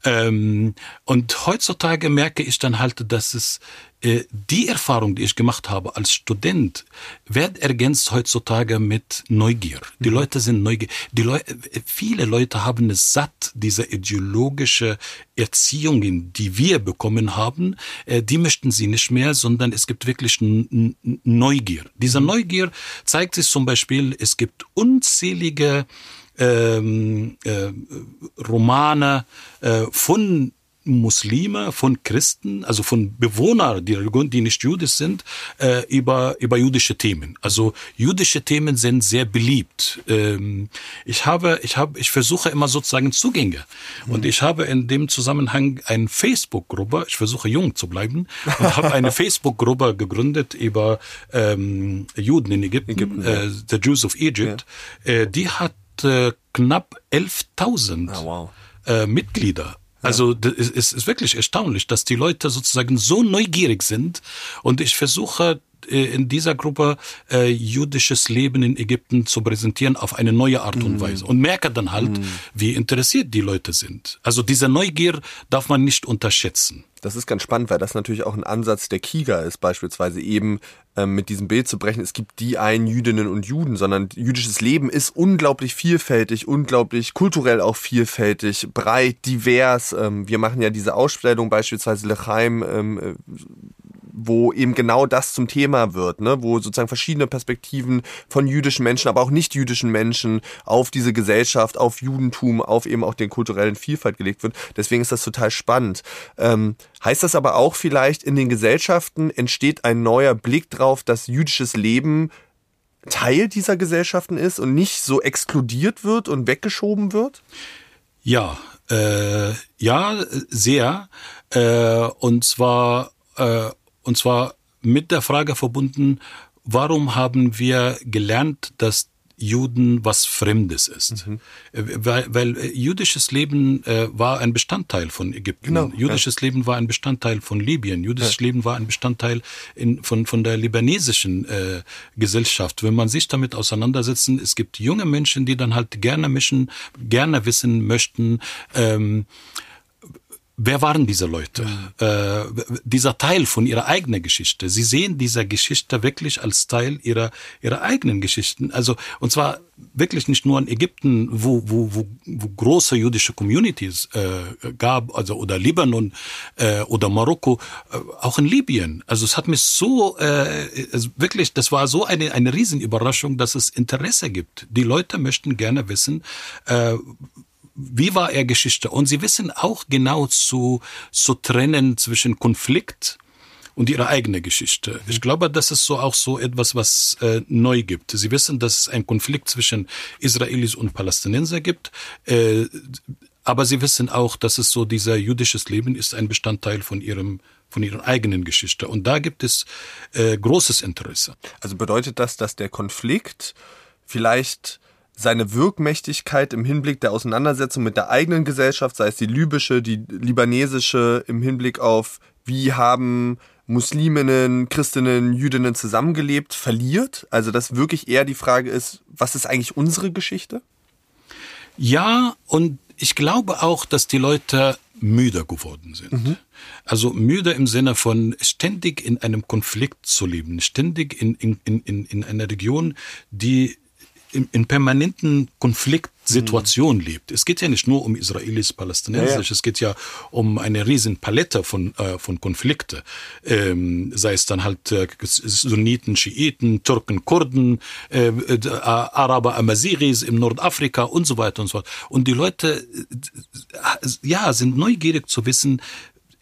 Ähm, und heutzutage merke ich dann halt, dass es äh, die Erfahrung, die ich gemacht habe als Student, wird ergänzt heutzutage mit Neugier. Die mhm. Leute sind neugierig. Die Leu viele Leute haben es satt, diese ideologische Erziehungen, die wir bekommen haben, äh, die möchten sie nicht mehr, sondern es gibt wirklich Neugier. Diese mhm. Neugier zeigt sich zum Beispiel, es gibt unzählige ähm, äh, Romane äh, von Muslime, von Christen, also von Bewohnern der Religion, die nicht jüdisch sind, äh, über, über jüdische Themen. Also jüdische Themen sind sehr beliebt. Ähm, ich habe, ich habe, ich versuche immer sozusagen Zugänge. Und ich habe in dem Zusammenhang eine Facebook-Gruppe, ich versuche jung zu bleiben, und habe eine (laughs) Facebook-Gruppe gegründet über ähm, Juden in Ägypten, Ägypten äh, The Jews of Egypt. Ja. Äh, die hat äh, knapp 11.000 oh, wow. äh, Mitglieder. Also es ist wirklich erstaunlich, dass die Leute sozusagen so neugierig sind und ich versuche äh, in dieser Gruppe äh, jüdisches Leben in Ägypten zu präsentieren auf eine neue Art und mhm. Weise und merke dann halt, mm. wie interessiert die Leute sind. Also diese Neugier darf man nicht unterschätzen. Das ist ganz spannend, weil das natürlich auch ein Ansatz der Kiga ist, beispielsweise eben ähm, mit diesem Bild zu brechen, es gibt die einen Jüdinnen und Juden, sondern jüdisches Leben ist unglaublich vielfältig, unglaublich kulturell auch vielfältig, breit, divers. Ähm, wir machen ja diese Ausstellung beispielsweise Lechaim, ähm, äh, wo eben genau das zum Thema wird, ne? wo sozusagen verschiedene Perspektiven von jüdischen Menschen, aber auch nicht jüdischen Menschen auf diese Gesellschaft, auf Judentum, auf eben auch den kulturellen Vielfalt gelegt wird. Deswegen ist das total spannend. Ähm, heißt das aber auch vielleicht, in den Gesellschaften entsteht ein neuer Blick drauf, dass jüdisches Leben Teil dieser Gesellschaften ist und nicht so exkludiert wird und weggeschoben wird? Ja, äh, ja, sehr. Äh, und zwar äh, und zwar mit der Frage verbunden, warum haben wir gelernt, dass Juden was Fremdes ist. Mhm. Weil, weil äh, jüdisches Leben äh, war ein Bestandteil von Ägypten. Genau, jüdisches ja. Leben war ein Bestandteil von Libyen. Jüdisches ja. Leben war ein Bestandteil in, von, von der libanesischen äh, Gesellschaft. Wenn man sich damit auseinandersetzt, es gibt junge Menschen, die dann halt gerne mischen, gerne wissen möchten, ähm, Wer waren diese Leute? Äh, dieser Teil von ihrer eigenen Geschichte. Sie sehen diese Geschichte wirklich als Teil ihrer, ihrer eigenen Geschichten. Also, und zwar wirklich nicht nur in Ägypten, wo, wo, wo, wo große jüdische Communities äh, gab, also oder Libanon äh, oder Marokko, äh, auch in Libyen. Also es hat mich so äh, wirklich, das war so eine eine Riesenüberraschung, dass es Interesse gibt. Die Leute möchten gerne wissen, äh, wie war er Geschichte? Und sie wissen auch genau zu, zu trennen zwischen Konflikt und ihre eigene Geschichte. Ich glaube, das ist so auch so etwas, was äh, neu gibt. Sie wissen, dass es einen Konflikt zwischen Israelis und Palästinenser gibt. Äh, aber sie wissen auch, dass es so dieser jüdisches Leben ist ein Bestandteil von ihrem von ihrer eigenen Geschichte. Und da gibt es äh, großes Interesse. Also bedeutet das, dass der Konflikt vielleicht seine Wirkmächtigkeit im Hinblick der Auseinandersetzung mit der eigenen Gesellschaft, sei es die libysche, die libanesische, im Hinblick auf wie haben Musliminnen, Christinnen, Jüdinnen zusammengelebt, verliert? Also dass wirklich eher die Frage ist, was ist eigentlich unsere Geschichte? Ja, und ich glaube auch, dass die Leute müde geworden sind. Mhm. Also müde im Sinne von ständig in einem Konflikt zu leben, ständig in, in, in, in einer Region, die in, in permanenten Konfliktsituation mhm. lebt. Es geht ja nicht nur um Israelis, Palästinensisch, ja, ja. es geht ja um eine riesen Palette von, äh, von Konflikte. Ähm, sei es dann halt äh, Sunniten, Schiiten, Türken, Kurden, äh, äh, Araber, Amaziris im Nordafrika und so weiter und so fort. Und die Leute, äh, ja, sind neugierig zu wissen,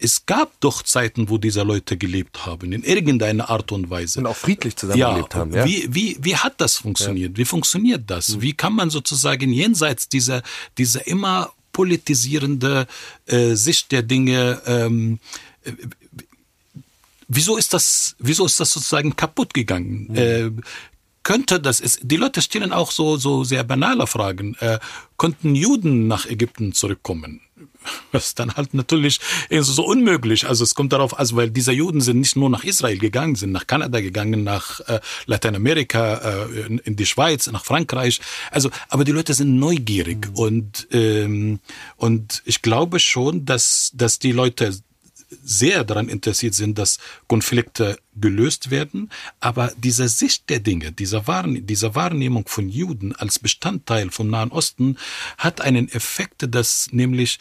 es gab doch Zeiten, wo diese Leute gelebt haben, in irgendeiner Art und Weise. Und auch friedlich zusammengelebt ja, haben. Ja. Wie, wie, wie hat das funktioniert? Ja. Wie funktioniert das? Mhm. Wie kann man sozusagen jenseits dieser, dieser immer politisierende äh, Sicht der Dinge, ähm, äh, wieso ist das, wieso ist das sozusagen kaputt gegangen? Mhm. Äh, könnte das ist, die Leute stellen auch so, so sehr banale Fragen. Äh, konnten Juden nach Ägypten zurückkommen? (laughs) Das ist dann halt natürlich so unmöglich. Also es kommt darauf, also weil diese Juden sind nicht nur nach Israel gegangen, sind nach Kanada gegangen, nach äh, Lateinamerika, äh, in, in, die Schweiz, nach Frankreich. Also, aber die Leute sind neugierig mhm. und ähm, und ich glaube schon, dass dass die Leute sehr daran interessiert sind, dass Konflikte gelöst werden. Aber diese Sicht der Dinge, diese, Wahrne diese Wahrnehmung von Juden als Bestandteil vom Nahen Osten hat einen Effekt, dass nämlich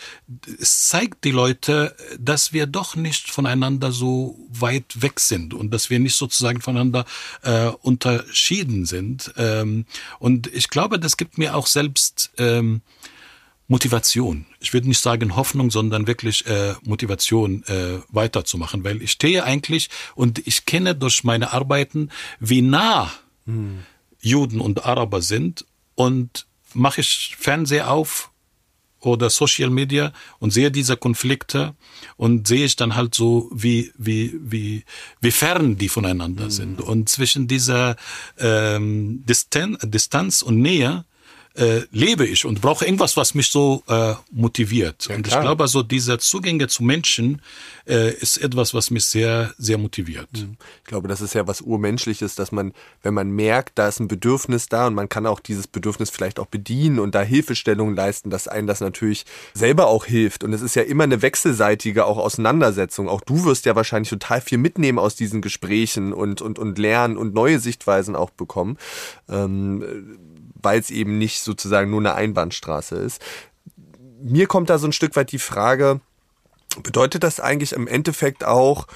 es zeigt die Leute, dass wir doch nicht voneinander so weit weg sind und dass wir nicht sozusagen voneinander äh, unterschieden sind. Ähm, und ich glaube, das gibt mir auch selbst ähm, Motivation. Ich würde nicht sagen Hoffnung, sondern wirklich äh, Motivation äh, weiterzumachen, weil ich stehe eigentlich und ich kenne durch meine Arbeiten, wie nah hm. Juden und Araber sind und mache ich Fernseher auf oder Social Media und sehe diese Konflikte und sehe ich dann halt so, wie, wie, wie, wie fern die voneinander mhm. sind. Und zwischen dieser ähm, Distan Distanz und Nähe äh, lebe ich und brauche irgendwas, was mich so äh, motiviert. Ja, und ich glaube, so diese Zugänge zu Menschen äh, ist etwas, was mich sehr, sehr motiviert. Mhm. Ich glaube, das ist ja was Urmenschliches, dass man, wenn man merkt, da ist ein Bedürfnis da und man kann auch dieses Bedürfnis vielleicht auch bedienen und da Hilfestellungen leisten, dass einem das natürlich selber auch hilft. Und es ist ja immer eine wechselseitige auch Auseinandersetzung. Auch du wirst ja wahrscheinlich total viel mitnehmen aus diesen Gesprächen und, und, und lernen und neue Sichtweisen auch bekommen. Ähm, weil es eben nicht sozusagen nur eine Einbahnstraße ist. Mir kommt da so ein Stück weit die Frage, bedeutet das eigentlich im Endeffekt auch,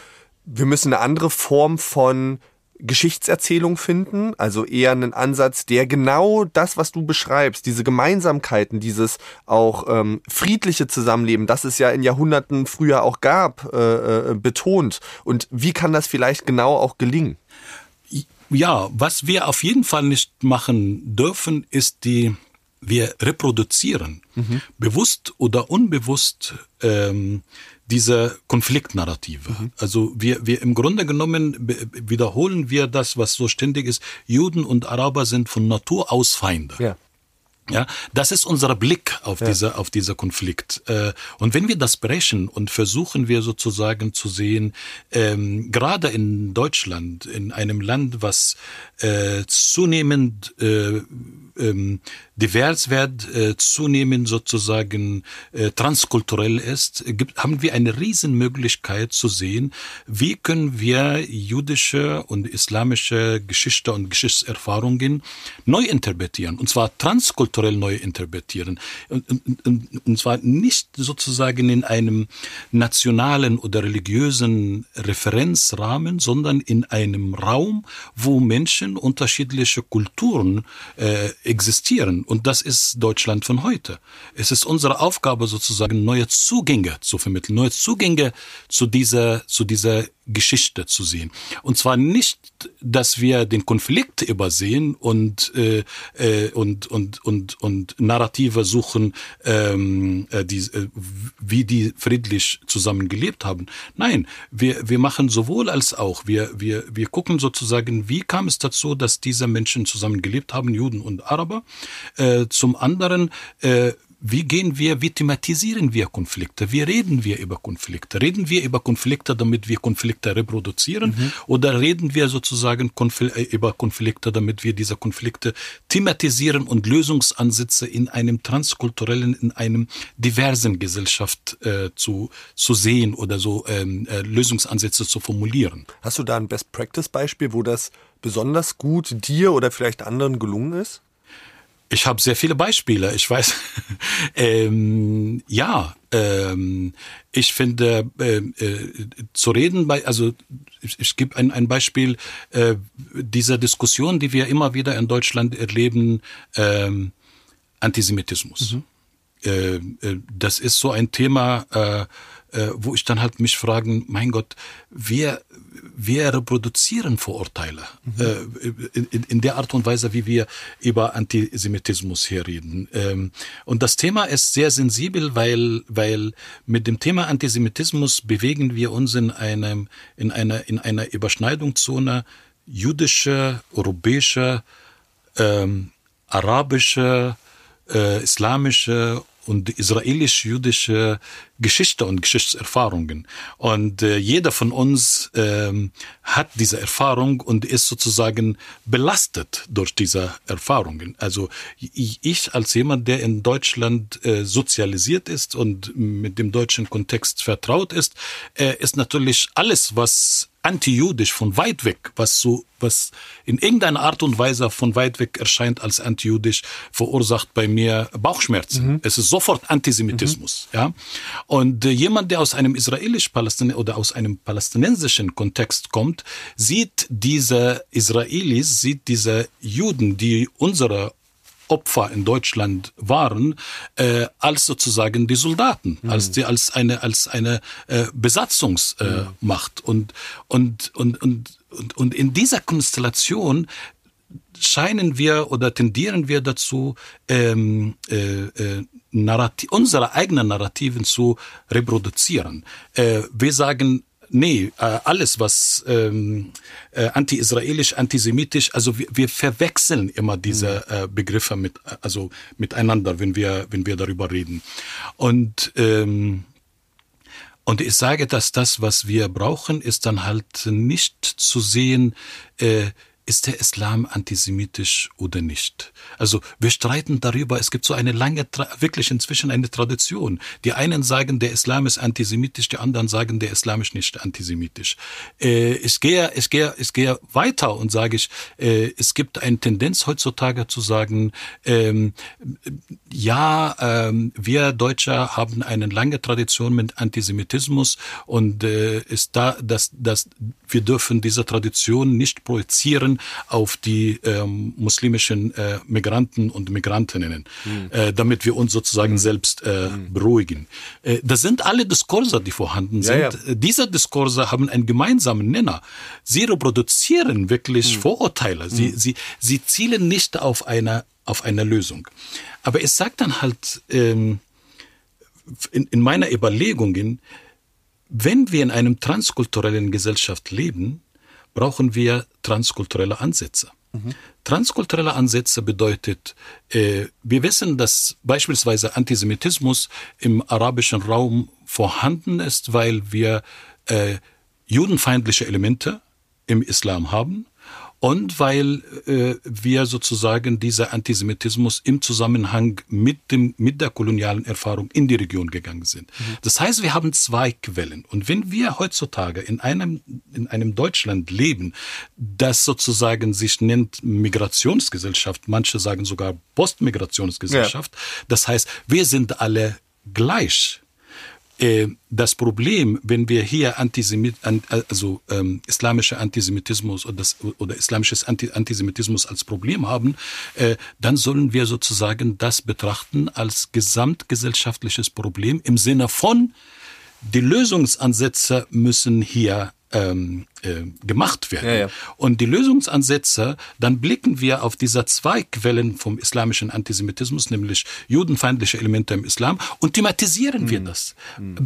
wir müssen eine andere Form von Geschichtserzählung finden, also eher einen Ansatz, der genau das, was du beschreibst, diese Gemeinsamkeiten, dieses auch ähm, friedliche Zusammenleben, das es ja in Jahrhunderten früher auch gab, äh, äh, betont. Und wie kann das vielleicht genau auch gelingen? Ja, was wir auf jeden Fall nicht machen dürfen, ist die, wir reproduzieren, mhm. bewusst oder unbewusst, ähm, diese Konfliktnarrative. Mhm. Also wir, wir im Grunde genommen wiederholen wir das, was so ständig ist. Juden und Araber sind von Natur aus Feinde. Ja. Ja, das ist unser Blick auf ja. diese auf dieser Konflikt. Äh, und wenn wir das brechen und versuchen wir sozusagen zu sehen, ähm, gerade in Deutschland, in einem Land, was äh, zunehmend äh, ähm, divers wird, äh, zunehmend sozusagen äh, transkulturell ist, gibt, haben wir eine Riesenmöglichkeit zu sehen, wie können wir jüdische und islamische Geschichte und Geschichtserfahrungen neu interpretieren, und zwar transkulturell neu interpretieren. Und, und, und zwar nicht sozusagen in einem nationalen oder religiösen Referenzrahmen, sondern in einem Raum, wo Menschen unterschiedliche Kulturen äh, existieren. Und das ist Deutschland von heute. Es ist unsere Aufgabe sozusagen, neue Zugänge zu vermitteln, neue Zugänge zu dieser, zu dieser Geschichte zu sehen. Und zwar nicht, dass wir den Konflikt übersehen und äh, äh, und und und und Narrative suchen, ähm, äh, die, äh, wie die friedlich zusammen gelebt haben. Nein, wir wir machen sowohl als auch. Wir wir wir gucken sozusagen, wie kam es dazu, dass diese Menschen zusammen gelebt haben, Juden und Araber. Äh, zum anderen äh, wie gehen wir, wie thematisieren wir Konflikte? Wie reden wir über Konflikte? Reden wir über Konflikte, damit wir Konflikte reproduzieren? Mhm. Oder reden wir sozusagen Konfl äh, über Konflikte, damit wir diese Konflikte thematisieren und Lösungsansätze in einem transkulturellen, in einem diversen Gesellschaft äh, zu, zu sehen oder so ähm, äh, Lösungsansätze zu formulieren? Hast du da ein Best-Practice-Beispiel, wo das besonders gut dir oder vielleicht anderen gelungen ist? Ich habe sehr viele Beispiele. Ich weiß, (laughs) ähm, ja, ähm, ich finde äh, äh, zu reden bei, also ich, ich gebe ein, ein Beispiel äh, dieser Diskussion, die wir immer wieder in Deutschland erleben, ähm, Antisemitismus. Mhm. Äh, äh, das ist so ein Thema, äh, äh, wo ich dann halt mich fragen, mein Gott, wir, wir reproduzieren Vorurteile mhm. äh, in, in, der Art und Weise, wie wir über Antisemitismus hier reden. Ähm, und das Thema ist sehr sensibel, weil, weil mit dem Thema Antisemitismus bewegen wir uns in einem, in einer, in einer Überschneidungszone jüdische, europäische, ähm, arabische, äh, islamische und israelisch-jüdische Geschichte und Geschichtserfahrungen. Und äh, jeder von uns ähm, hat diese Erfahrung und ist sozusagen belastet durch diese Erfahrungen. Also ich, als jemand, der in Deutschland äh, sozialisiert ist und mit dem deutschen Kontext vertraut ist, äh, ist natürlich alles, was antijüdisch von weit weg, was so, was in irgendeiner Art und Weise von weit weg erscheint als antijüdisch, verursacht bei mir Bauchschmerzen. Mhm. Es ist sofort Antisemitismus, mhm. ja. Und äh, jemand, der aus einem israelisch-palästin oder aus einem palästinensischen Kontext kommt, sieht diese Israelis, sieht diese Juden, die unsere Opfer in Deutschland waren, äh, als sozusagen die Soldaten, mhm. als die als eine als eine äh, Besatzungsmacht äh, und, und und und und und in dieser Konstellation scheinen wir oder tendieren wir dazu, ähm, äh, äh, Narrativ, unsere eigenen Narrativen zu reproduzieren. Äh, wir sagen, Nee, äh, alles, was ähm, äh, anti-israelisch, antisemitisch, also wir, wir verwechseln immer diese mhm. äh, Begriffe mit, also miteinander, wenn wir, wenn wir darüber reden. Und ähm, und ich sage, dass das, was wir brauchen, ist dann halt nicht zu sehen, äh, ist der Islam antisemitisch oder nicht? Also wir streiten darüber. Es gibt so eine lange, wirklich inzwischen eine Tradition. Die einen sagen, der Islam ist antisemitisch, die anderen sagen, der Islam ist nicht antisemitisch. Äh, ich gehe, ich gehe, ich gehe weiter und sage ich, äh, es gibt eine Tendenz heutzutage zu sagen, ähm, ja, ähm, wir Deutsche haben eine lange Tradition mit Antisemitismus und äh, ist da, dass, dass wir dürfen diese Tradition nicht projizieren auf die ähm, muslimischen äh, Migranten und Migrantinnen, mhm. äh, damit wir uns sozusagen mhm. selbst äh, mhm. beruhigen. Äh, das sind alle Diskurse, die vorhanden sind. Ja, ja. Diese Diskurse haben einen gemeinsamen Nenner. Sie reproduzieren wirklich mhm. Vorurteile. Sie, mhm. sie, sie zielen nicht auf eine, auf eine Lösung. Aber es sagt dann halt ähm, in, in meiner Überlegungen, wenn wir in einem transkulturellen Gesellschaft leben, brauchen wir transkulturelle Ansätze. Transkulturelle Ansätze bedeutet, äh, wir wissen, dass beispielsweise Antisemitismus im arabischen Raum vorhanden ist, weil wir äh, judenfeindliche Elemente im Islam haben und weil äh, wir sozusagen dieser Antisemitismus im Zusammenhang mit dem mit der kolonialen Erfahrung in die Region gegangen sind. Mhm. Das heißt, wir haben zwei Quellen und wenn wir heutzutage in einem in einem Deutschland leben, das sozusagen sich nennt Migrationsgesellschaft, manche sagen sogar Postmigrationsgesellschaft, ja. das heißt, wir sind alle gleich das Problem, wenn wir hier Antisemit, also ähm, islamischer Antisemitismus oder, das, oder islamisches Antisemitismus als Problem haben, äh, dann sollen wir sozusagen das betrachten als gesamtgesellschaftliches Problem im Sinne von die Lösungsansätze müssen hier ähm, äh, gemacht werden. Ja, ja. Und die Lösungsansätze, dann blicken wir auf diese zwei Quellen vom islamischen Antisemitismus, nämlich judenfeindliche Elemente im Islam, und thematisieren Mhm. wir das.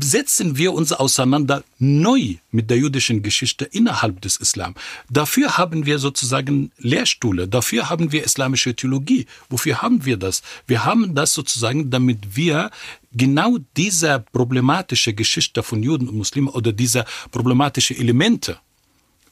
Setzen wir uns auseinander neu mit der jüdischen Geschichte innerhalb des Islam. Dafür haben wir sozusagen Lehrstühle, dafür haben wir islamische Theologie. Wofür haben wir das? Wir haben das sozusagen, damit wir genau diese problematische Geschichte von Juden und Muslimen oder diese problematische Elemente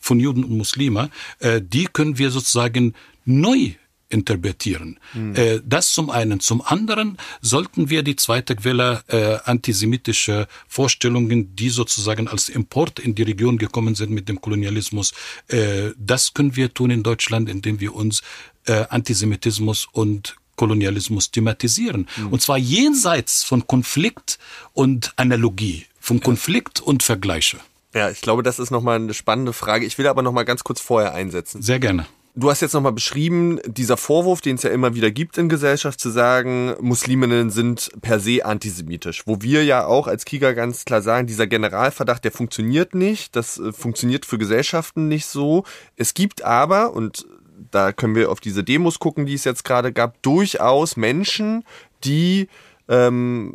von Juden und Muslimen, äh, die können wir sozusagen neu interpretieren. Äh, das zum einen. Zum anderen sollten wir die zweite Quelle äh, antisemitische Vorstellungen, die sozusagen als Import in die Region gekommen sind mit dem Kolonialismus, äh, das können wir tun in Deutschland, indem wir uns äh, Antisemitismus und Kolonialismus thematisieren. Und zwar jenseits von Konflikt und Analogie, von Konflikt und Vergleiche. Ja, ich glaube, das ist nochmal eine spannende Frage. Ich will aber nochmal ganz kurz vorher einsetzen. Sehr gerne. Du hast jetzt nochmal beschrieben, dieser Vorwurf, den es ja immer wieder gibt in Gesellschaft, zu sagen, Musliminnen sind per se antisemitisch. Wo wir ja auch als Kiga ganz klar sagen, dieser Generalverdacht, der funktioniert nicht. Das äh, funktioniert für Gesellschaften nicht so. Es gibt aber, und da können wir auf diese Demos gucken, die es jetzt gerade gab, durchaus Menschen, die ähm,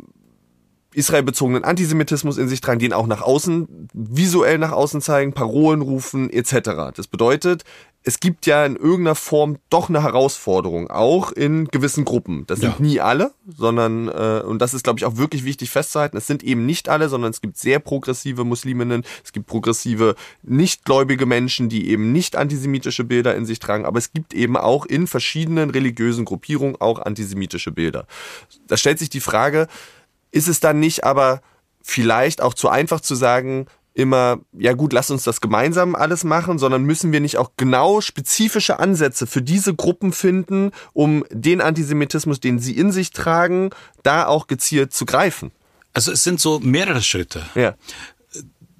israelbezogenen Antisemitismus in sich tragen, den auch nach außen, visuell nach außen zeigen, Parolen rufen etc. Das bedeutet, es gibt ja in irgendeiner Form doch eine Herausforderung, auch in gewissen Gruppen. Das sind Ja. nie alle, sondern, äh, und das ist, glaube ich, auch wirklich wichtig festzuhalten, es sind eben nicht alle, sondern es gibt sehr progressive Musliminnen, es gibt progressive, nichtgläubige Menschen, die eben nicht antisemitische Bilder in sich tragen, aber es gibt eben auch in verschiedenen religiösen Gruppierungen auch antisemitische Bilder. Da stellt sich die Frage, ist es dann nicht aber vielleicht auch zu einfach zu sagen, immer, ja gut, lass uns das gemeinsam alles machen, sondern müssen wir nicht auch genau spezifische Ansätze für diese Gruppen finden, um den Antisemitismus, den sie in sich tragen, da auch gezielt zu greifen? Also es sind so mehrere Schritte. Ja.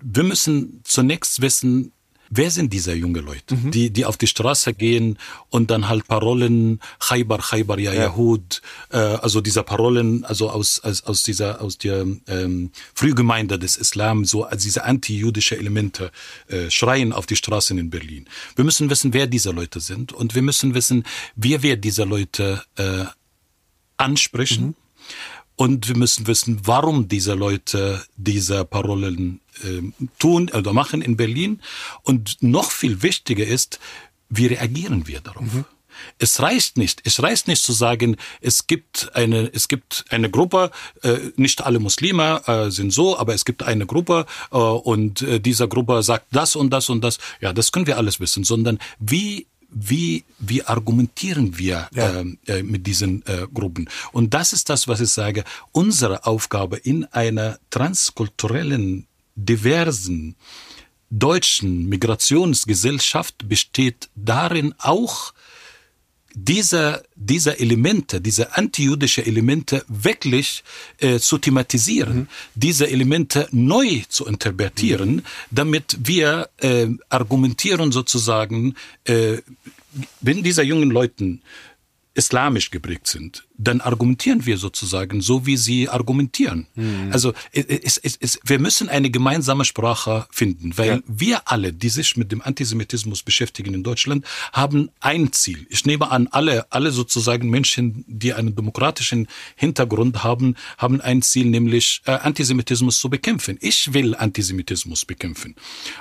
Wir müssen zunächst wissen, wer sind diese junge Leute, die, die auf die Straße gehen und dann halt Parolen, Khaybar, Khaybar, ja, Yahud, äh, also diese Parolen, also aus, aus, aus dieser, aus der ähm, Frühgemeinde des Islam, so als diese anti-jüdische Elemente äh, schreien auf die Straßen in Berlin. Wir müssen wissen, wer diese Leute sind und wir müssen wissen, wie wir diese Leute äh, ansprechen. Und wir müssen wissen, warum diese Leute diese Parolen tun oder machen in Berlin. Und noch viel wichtiger ist, wie reagieren wir darauf? Es reicht nicht. Es reicht nicht zu sagen, es gibt eine, es gibt eine Gruppe, äh, nicht alle Muslime äh, sind so, aber es gibt eine Gruppe äh, und äh, dieser Gruppe sagt das und das und das. Ja, das können wir alles wissen, sondern wie wie, wie argumentieren wir Ja. ähm, äh, mit diesen äh, Gruppen? Und das ist das, was ich sage. Unsere Aufgabe in einer transkulturellen, diversen deutschen Migrationsgesellschaft besteht darin auch, diese, diese Elemente, diese antijüdische Elemente wirklich äh, zu thematisieren, diese Elemente neu zu interpretieren, damit wir äh, argumentieren sozusagen, äh, wenn diese jungen Leuten islamisch geprägt sind, dann argumentieren wir sozusagen so, wie sie argumentieren. Also es, es, es, wir müssen eine gemeinsame Sprache finden, weil Ja. wir alle, die sich mit dem Antisemitismus beschäftigen in Deutschland, haben ein Ziel. Ich nehme an, alle, alle sozusagen Menschen, die einen demokratischen Hintergrund haben, haben ein Ziel, nämlich äh, Antisemitismus zu bekämpfen. Ich will Antisemitismus bekämpfen.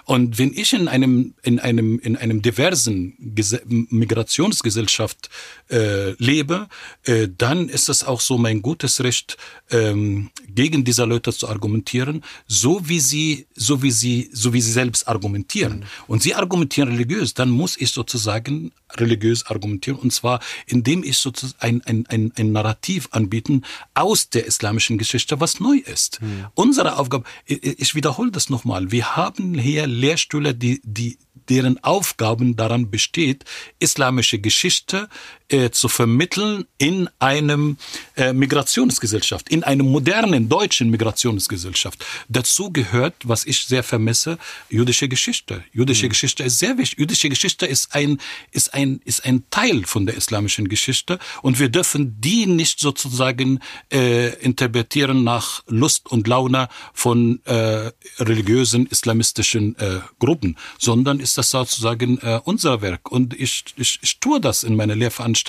Und wenn ich in einem, in einem, in einem diversen Gese Migrationsgesellschaft äh, lebe, äh, dann ist es auch so mein gutes Recht, ähm, gegen diese Leute zu argumentieren, so wie sie, so wie sie, so wie sie selbst argumentieren. Und sie argumentieren religiös, dann muss ich sozusagen religiös argumentieren, und zwar indem ich sozusagen ein, ein, ein, ein Narrativ anbieten aus der islamischen Geschichte, was neu ist. Unsere Aufgabe, ich, ich wiederhole das nochmal, wir haben hier Lehrstühle, die, die deren Aufgaben daran besteht, islamische Geschichte äh, zu vermitteln in einem äh, Migrationsgesellschaft, in einem modernen deutschen Migrationsgesellschaft. Dazu gehört, was ich sehr vermisse, jüdische Geschichte. Jüdische mhm. Geschichte ist sehr wichtig. Jüdische Geschichte ist ein, ist ein, ist ein Teil von der islamischen Geschichte und wir dürfen die nicht sozusagen äh, interpretieren nach Lust und Laune von äh, religiösen islamistischen äh, Gruppen, sondern ist das sozusagen äh, unser Werk. Und ich, ich, ich tue das in meinen Lehrveranstaltungen.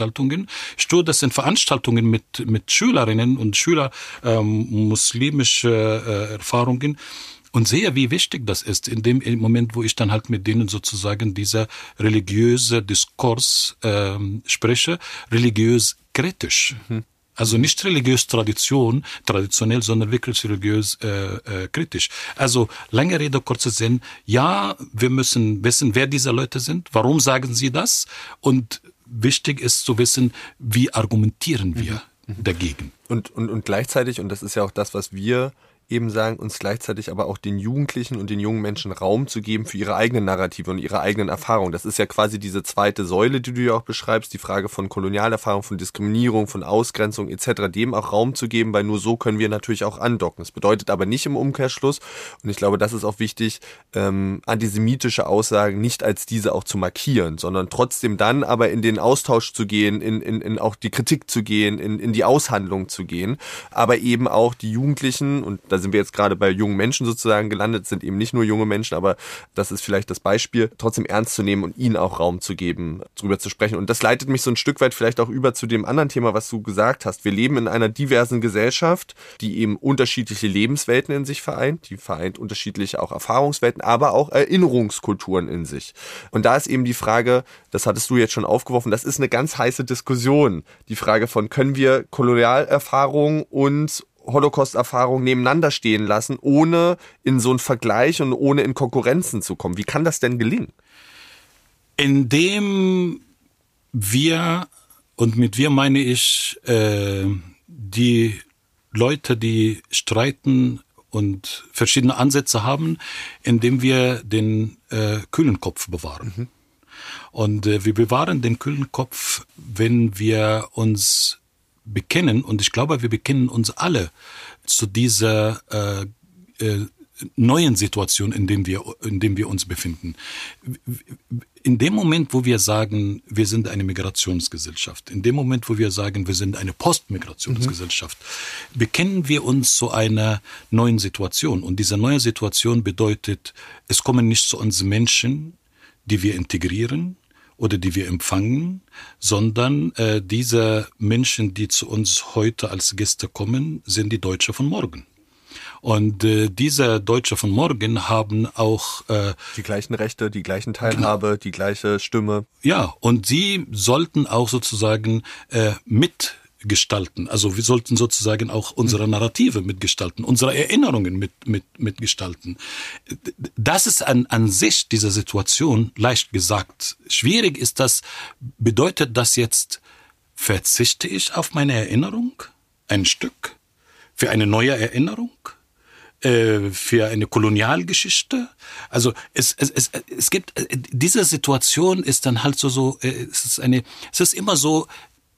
Ich tue das in Veranstaltungen mit, mit Schülerinnen und Schüler ähm, muslimische äh, Erfahrungen und sehe, wie wichtig das ist, in dem Moment, wo ich dann halt mit denen sozusagen dieser religiöse Diskurs ähm, spreche, religiös kritisch. Mhm. Also nicht religiös Tradition, traditionell, sondern wirklich religiös äh, äh, kritisch. Also lange Rede, kurzer Sinn. Ja, wir müssen wissen, wer diese Leute sind. Warum sagen sie das? Und wichtig ist zu wissen, wie argumentieren wir mhm. mhm. dagegen. Und, und, und gleichzeitig, und das ist ja auch das, was wir eben sagen, uns gleichzeitig aber auch den Jugendlichen und den jungen Menschen Raum zu geben für ihre eigenen Narrative und ihre eigenen Erfahrungen. Das ist ja quasi diese zweite Säule, die du ja auch beschreibst, die Frage von Kolonialerfahrung, von Diskriminierung, von Ausgrenzung etc., dem auch Raum zu geben, weil nur so können wir natürlich auch andocken. Das bedeutet aber nicht im Umkehrschluss, und ich glaube, das ist auch wichtig, ähm, antisemitische Aussagen nicht als diese auch zu markieren, sondern trotzdem dann aber in den Austausch zu gehen, in, in, in auch die Kritik zu gehen, in, in die Aushandlung zu gehen, aber eben auch die Jugendlichen und da sind wir jetzt gerade bei jungen Menschen sozusagen gelandet, sind eben nicht nur junge Menschen, aber das ist vielleicht das Beispiel, trotzdem ernst zu nehmen und ihnen auch Raum zu geben, darüber zu sprechen. Und das leitet mich so ein Stück weit vielleicht auch über zu dem anderen Thema, was du gesagt hast. Wir leben in einer diversen Gesellschaft, die eben unterschiedliche Lebenswelten in sich vereint, die vereint unterschiedliche auch Erfahrungswelten, aber auch Erinnerungskulturen in sich. Und da ist eben die Frage, das hattest du jetzt schon aufgeworfen, das ist eine ganz heiße Diskussion. Die Frage von, können wir Kolonialerfahrung und Holocaust-Erfahrung nebeneinander stehen lassen, ohne in so einen Vergleich und ohne in Konkurrenzen zu kommen. Wie kann das denn gelingen? Indem wir, und mit wir meine ich äh, die Leute, die streiten und verschiedene Ansätze haben, indem wir den äh, kühlen Kopf bewahren. Mhm. Und äh, wir bewahren den kühlen Kopf, wenn wir uns bekennen, und ich glaube, wir bekennen uns alle zu dieser äh, äh, neuen Situation, in dem wir, in dem wir uns befinden. In dem Moment, wo wir sagen, wir sind eine Migrationsgesellschaft, in dem Moment, wo wir sagen, wir sind eine Postmigrationsgesellschaft, mhm. bekennen wir uns zu einer neuen Situation. Und diese neue Situation bedeutet, es kommen nicht zu uns Menschen, die wir integrieren, oder die wir empfangen, sondern äh, diese Menschen, die zu uns heute als Gäste kommen, sind die Deutsche von morgen. Und äh, diese Deutsche von morgen haben auch äh, die gleichen Rechte, die gleichen Teilhabe, genau. die gleiche Stimme. Ja, und sie sollten auch sozusagen äh, mit gestalten. Also wir sollten sozusagen auch unsere Narrative mitgestalten, unsere Erinnerungen mit, mit, mitgestalten. Das ist an, an sich dieser Situation leicht gesagt. Schwierig ist das, bedeutet das jetzt, verzichte ich auf meine Erinnerung? Ein Stück? Für eine neue Erinnerung? Äh, für eine Kolonialgeschichte. Also es, es, es, es gibt äh, diese Situation ist dann halt so so äh, es ist eine es ist immer so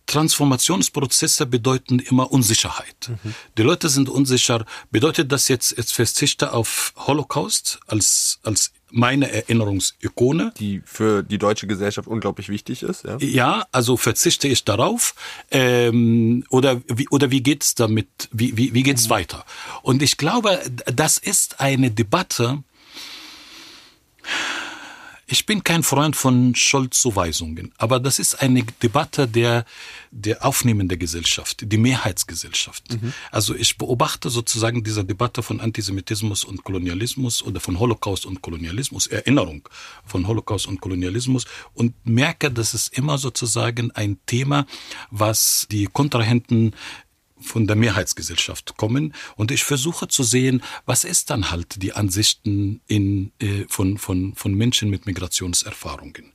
Transformationsprozesse bedeuten immer Unsicherheit. Mhm. Die Leute sind unsicher. Bedeutet das jetzt, jetzt verzichte auf Holocaust als, als meine Erinnerungsikone. Die für die deutsche Gesellschaft unglaublich wichtig ist, ja? Ja, also verzichte ich darauf. Ähm, oder, wie, oder wie geht's damit, wie, wie, wie geht's mhm. weiter? Und ich glaube, das ist eine Debatte, ich bin kein Freund von Schuldzuweisungen, aber das ist eine Debatte der, der aufnehmenden Gesellschaft, die Mehrheitsgesellschaft. Mhm. Also ich beobachte sozusagen diese Debatte von Antisemitismus und Kolonialismus oder von Holocaust und Kolonialismus, Erinnerung von Holocaust und Kolonialismus und merke, dass es immer sozusagen ein Thema, was die Kontrahenten von der Mehrheitsgesellschaft kommen und ich versuche zu sehen, was ist dann halt die Ansichten in, äh, von, von, von Menschen mit Migrationserfahrungen.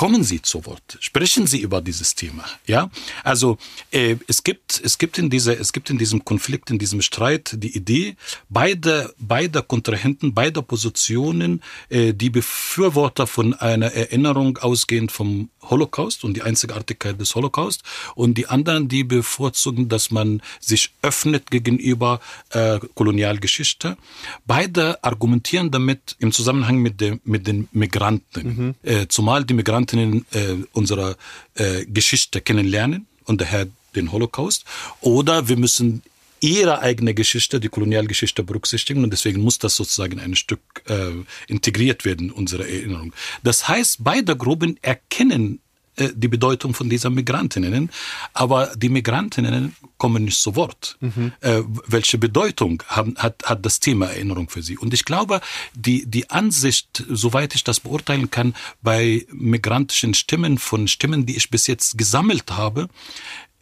Kommen Sie zu Wort, sprechen Sie über dieses Thema. Ja, also äh, es gibt es gibt in dieser es gibt in diesem Konflikt in diesem Streit die Idee beide beide Kontrahenten beider Positionen äh, die Befürworter von einer Erinnerung ausgehend vom Holocaust und die Einzigartigkeit des Holocaust und die anderen die bevorzugen, dass man sich öffnet gegenüber äh, Kolonialgeschichte. Beide argumentieren damit im Zusammenhang mit dem mit den Migranten, mhm. äh, zumal die Migranten Migrantinnen äh, unserer äh, Geschichte kennenlernen und daher den Holocaust. Oder wir müssen ihre eigene Geschichte, die Kolonialgeschichte berücksichtigen und deswegen muss das sozusagen ein Stück äh, integriert werden, unsere Erinnerung. Das heißt, beide Gruppen erkennen die Bedeutung von dieser Migrantinnen, aber die Migrantinnen kommen nicht zu Wort. Mhm. Äh, welche Bedeutung haben, hat, hat das Thema Erinnerung für sie? Und ich glaube, die, die Ansicht, soweit ich das beurteilen kann, bei migrantischen Stimmen, von Stimmen, die ich bis jetzt gesammelt habe,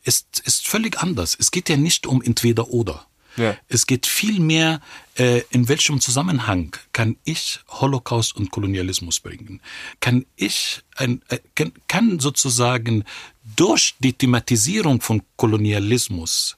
ist, ist völlig anders. Es geht ja nicht um entweder oder. Ja. Es geht vielmehr, äh, in welchem Zusammenhang kann ich Holocaust und Kolonialismus bringen? Kann ich, ein, äh, kann, kann sozusagen durch die Thematisierung von Kolonialismus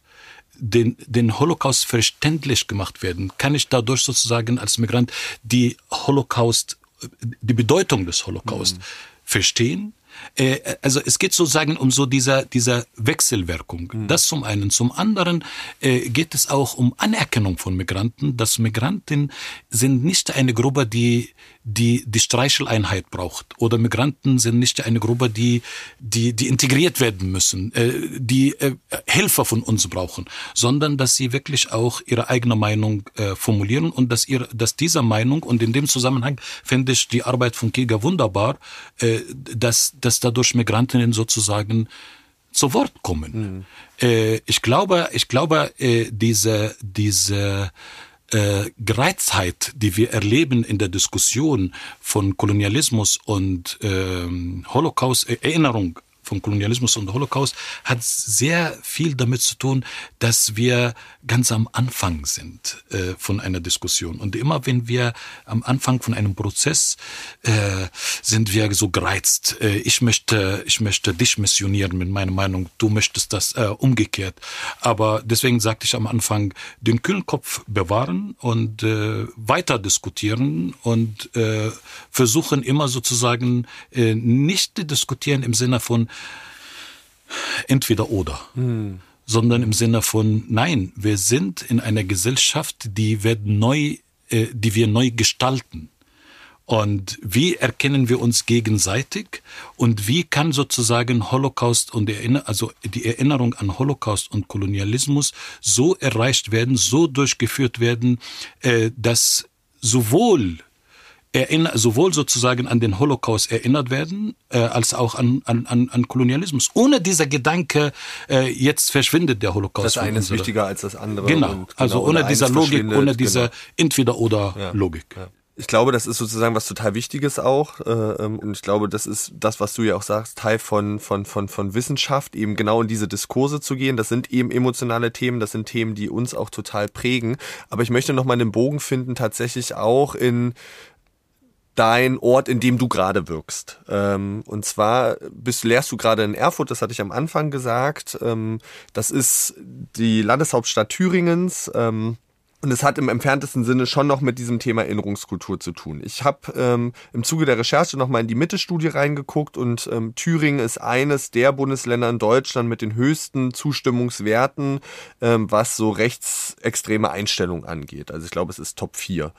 den, den Holocaust verständlich gemacht werden? Kann ich dadurch sozusagen als Migrant die Holocaust, die Bedeutung des Holocaust mhm. verstehen? Äh, also es geht sozusagen um so dieser, dieser Wechselwirkung. Mhm. Das zum einen. Zum anderen äh, geht es auch um Anerkennung von Migranten. dass Migranten sind nicht eine Gruppe, die die die Streicheleinheit braucht oder Migranten sind nicht eine Gruppe, die die die integriert werden müssen, äh, die äh, Helfer von uns brauchen, sondern dass sie wirklich auch ihre eigene Meinung äh, formulieren und dass ihr dass dieser Meinung und in dem Zusammenhang finde ich die Arbeit von Kiga wunderbar, äh, dass dass dadurch Migrantinnen sozusagen zu Wort kommen. Mhm. Äh, ich glaube, ich glaube, äh, diese diese äh, Gereiztheit, die wir erleben in der Diskussion von Kolonialismus und ähm, Holocaust, Von Kolonialismus und Holocaust hat sehr viel damit zu tun, dass wir ganz am Anfang sind äh, von einer Diskussion. Und immer wenn wir am Anfang von einem Prozess äh, sind wir so gereizt. Äh, ich möchte, ich möchte dich missionieren mit meiner Meinung. Du möchtest das äh, umgekehrt. Aber deswegen sagte ich am Anfang, den kühlen Kopf bewahren und äh, weiter diskutieren und äh, versuchen immer sozusagen äh, nicht diskutieren im Sinne von entweder oder. Hm. sondern im Sinne von nein, wir sind in einer Gesellschaft, die wird neu, äh, die wir neu gestalten. Und wie erkennen wir uns gegenseitig und wie kann sozusagen Holocaust und Erinner also die Erinnerung an Holocaust und Kolonialismus so erreicht werden, so durchgeführt werden, äh, dass sowohl erinner, sowohl sozusagen an den Holocaust erinnert werden, äh, als auch an, an, an Kolonialismus. Ohne dieser Gedanke, äh, jetzt verschwindet der Holocaust. Das eine ist wichtiger als das andere. Genau, genau also ohne dieser Logik, ohne diese genau. Entweder-Oder-Logik. Ja. Ja. Ich glaube, das ist sozusagen was total Wichtiges auch. Äh, ähm, und ich glaube, das ist das, was du ja auch sagst, Teil von, von, von, von Wissenschaft, eben genau in diese Diskurse zu gehen. Das sind eben emotionale Themen, das sind Themen, die uns auch total prägen. Aber ich möchte nochmal einen Bogen finden, tatsächlich auch in dein Ort, in dem du gerade wirkst. Ähm, und zwar bist, lehrst du gerade in Erfurt, das hatte ich am Anfang gesagt. Ähm, das ist die Landeshauptstadt Thüringens. Ähm, und es hat im entferntesten Sinne schon noch mit diesem Thema Erinnerungskultur zu tun. Ich habe ähm, im Zuge der Recherche nochmal in die Mitte-Studie reingeguckt und ähm, Thüringen ist eines der Bundesländer in Deutschland mit den höchsten Zustimmungswerten, ähm, was so rechtsextreme Einstellungen angeht. Also ich glaube, es ist Top 4,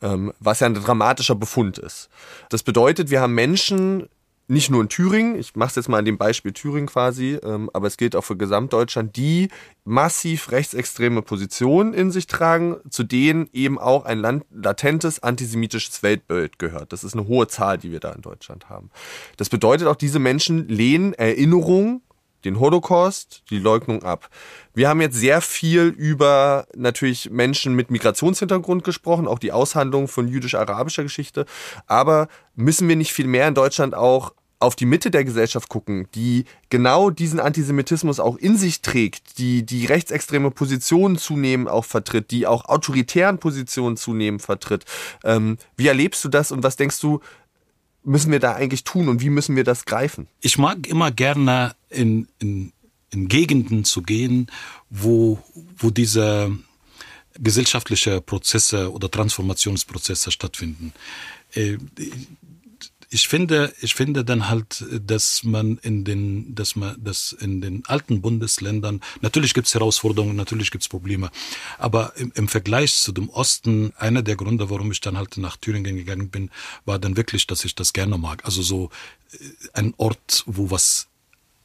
ähm, was ja ein dramatischer Befund ist. Das bedeutet, wir haben Menschen nicht nur in Thüringen, ich mache es jetzt mal an dem Beispiel Thüringen quasi, ähm, aber es gilt auch für Gesamtdeutschland, die massiv rechtsextreme Positionen in sich tragen, zu denen eben auch ein Land latentes antisemitisches Weltbild gehört. Das ist eine hohe Zahl, die wir da in Deutschland haben. Das bedeutet auch, diese Menschen lehnen Erinnerung, den Holocaust, die Leugnung ab. Wir haben jetzt sehr viel über natürlich Menschen mit Migrationshintergrund gesprochen, auch die Aushandlung von jüdisch-arabischer Geschichte. Aber müssen wir nicht viel mehr in Deutschland auch auf die Mitte der Gesellschaft gucken, die genau diesen Antisemitismus auch in sich trägt, die die rechtsextreme Positionen zunehmend auch vertritt, die auch autoritären Positionen zunehmend vertritt. Ähm, wie erlebst du das und was denkst du, müssen wir da eigentlich tun und wie müssen wir das greifen? Ich mag immer gerne in, in, in Gegenden zu gehen, wo, wo diese gesellschaftliche Prozesse oder Transformationsprozesse stattfinden. Ich finde, ich finde dann halt, dass man in den, dass man, dass in den alten Bundesländern, natürlich gibt's Herausforderungen, natürlich gibt's Probleme, aber im, im Vergleich zu dem Osten, einer der Gründe, warum ich dann halt nach Thüringen gegangen bin, war dann wirklich, dass ich das gerne mag. Also so äh, ein Ort, wo was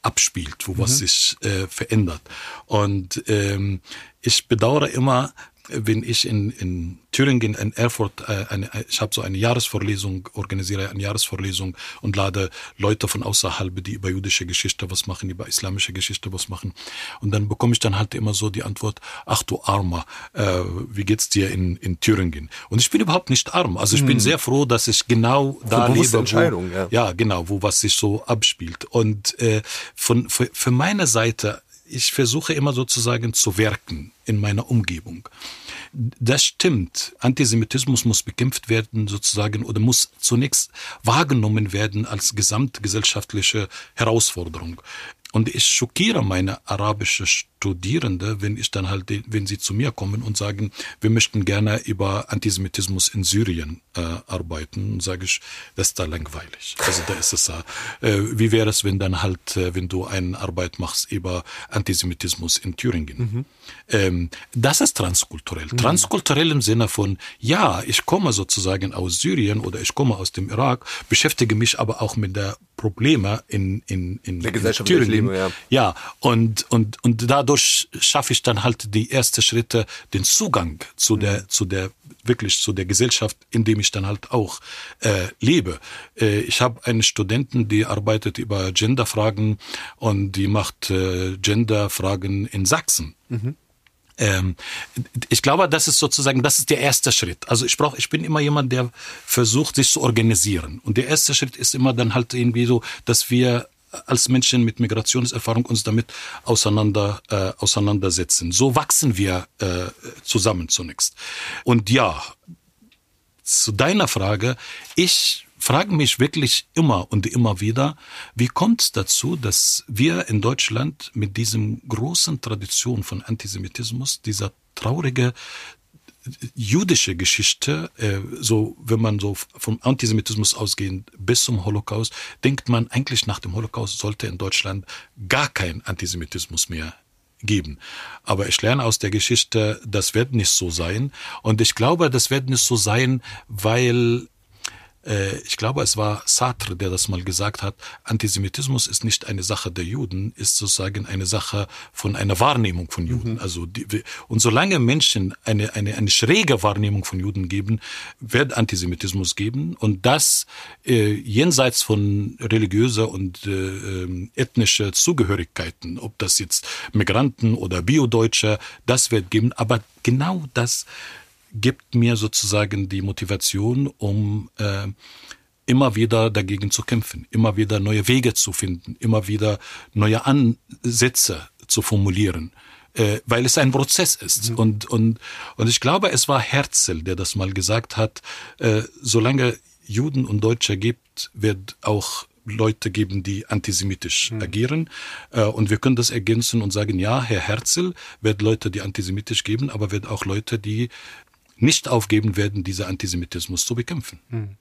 abspielt, wo mhm. was sich äh, verändert. Und ähm, ich bedauere immer, wenn ich in, in Thüringen, in Erfurt, äh, eine, ich habe so eine Jahresvorlesung, organisiere eine Jahresvorlesung und lade Leute von außerhalb, die über jüdische Geschichte was machen, über islamische Geschichte was machen. Und dann bekomme ich dann halt immer so die Antwort, ach du Armer, äh, wie geht's dir in, in Thüringen? Und ich bin überhaupt nicht arm. Also ich hm. bin sehr froh, dass ich genau da lebe. Entscheidung, wo, ja. ja, genau, wo was sich so abspielt. Und äh, von, für, für meine Seite ich versuche immer sozusagen zu wirken in meiner Umgebung. Das stimmt. Antisemitismus muss bekämpft werden sozusagen oder muss zunächst wahrgenommen werden als gesamtgesellschaftliche Herausforderung. Und ich schockiere meine arabische Studierende, wenn ich dann halt, wenn sie zu mir kommen und sagen, wir möchten gerne über Antisemitismus in Syrien äh, arbeiten, sage ich, das ist da langweilig. Also da ist es äh, wie wäre es, wenn dann halt, äh, wenn du eine Arbeit machst über Antisemitismus in Thüringen? Mhm. Ähm, das ist transkulturell. Mhm. Transkulturell im Sinne von, ja, ich komme sozusagen aus Syrien oder ich komme aus dem Irak, beschäftige mich aber auch mit der Probleme in, in, in, der Gesellschaft, in Thüringen. Leben, ja. ja, und, und, und dadurch schaffe ich dann halt die ersten Schritte, den Zugang zu mhm. der, zu der, wirklich zu der Gesellschaft, in dem ich dann halt auch äh, lebe. Äh, ich habe einen Studenten, die arbeitet über Genderfragen und die macht äh, Genderfragen in Sachsen. Mhm. Ähm, ich glaube, das ist sozusagen, das ist der erste Schritt. Also ich brauche, ich bin immer jemand, der versucht, sich zu organisieren. Und der erste Schritt ist immer dann halt irgendwie so, dass wir als Menschen mit Migrationserfahrung uns damit auseinander äh, auseinandersetzen. So wachsen wir äh, zusammen zunächst. Und ja, zu deiner Frage, ich frage mich wirklich immer und immer wieder, wie kommt es dazu, dass wir in Deutschland mit diesem großen Tradition von Antisemitismus, dieser traurige jüdische Geschichte, äh, so wenn man so vom Antisemitismus ausgehend bis zum Holocaust, denkt man eigentlich nach dem Holocaust sollte in Deutschland gar kein Antisemitismus mehr geben. Aber ich lerne aus der Geschichte, das wird nicht so sein. Und ich glaube, das wird nicht so sein, weil ich glaube, es war Sartre, der das mal gesagt hat, Antisemitismus ist nicht eine Sache der Juden, ist sozusagen eine Sache von einer Wahrnehmung von Juden. Mhm. Also die, und solange Menschen eine, eine, eine schräge Wahrnehmung von Juden geben, wird Antisemitismus geben und das äh, jenseits von religiöser und äh, ähm, ethnischer Zugehörigkeiten, ob das jetzt Migranten oder Biodeutsche, das wird geben, aber genau das gibt mir sozusagen die Motivation, um äh, immer wieder dagegen zu kämpfen, immer wieder neue Wege zu finden, immer wieder neue Ansätze zu formulieren, äh, weil es ein Prozess ist. Mhm. Und, und, und ich glaube, es war Herzl, der das mal gesagt hat, äh, solange Juden und Deutsche gibt, wird auch Leute geben, die antisemitisch mhm. agieren. Äh, und wir können das ergänzen und sagen, ja, Herr Herzl wird Leute, die antisemitisch geben, aber wird auch Leute, die nicht aufgeben werden, diesen Antisemitismus zu bekämpfen. Hm.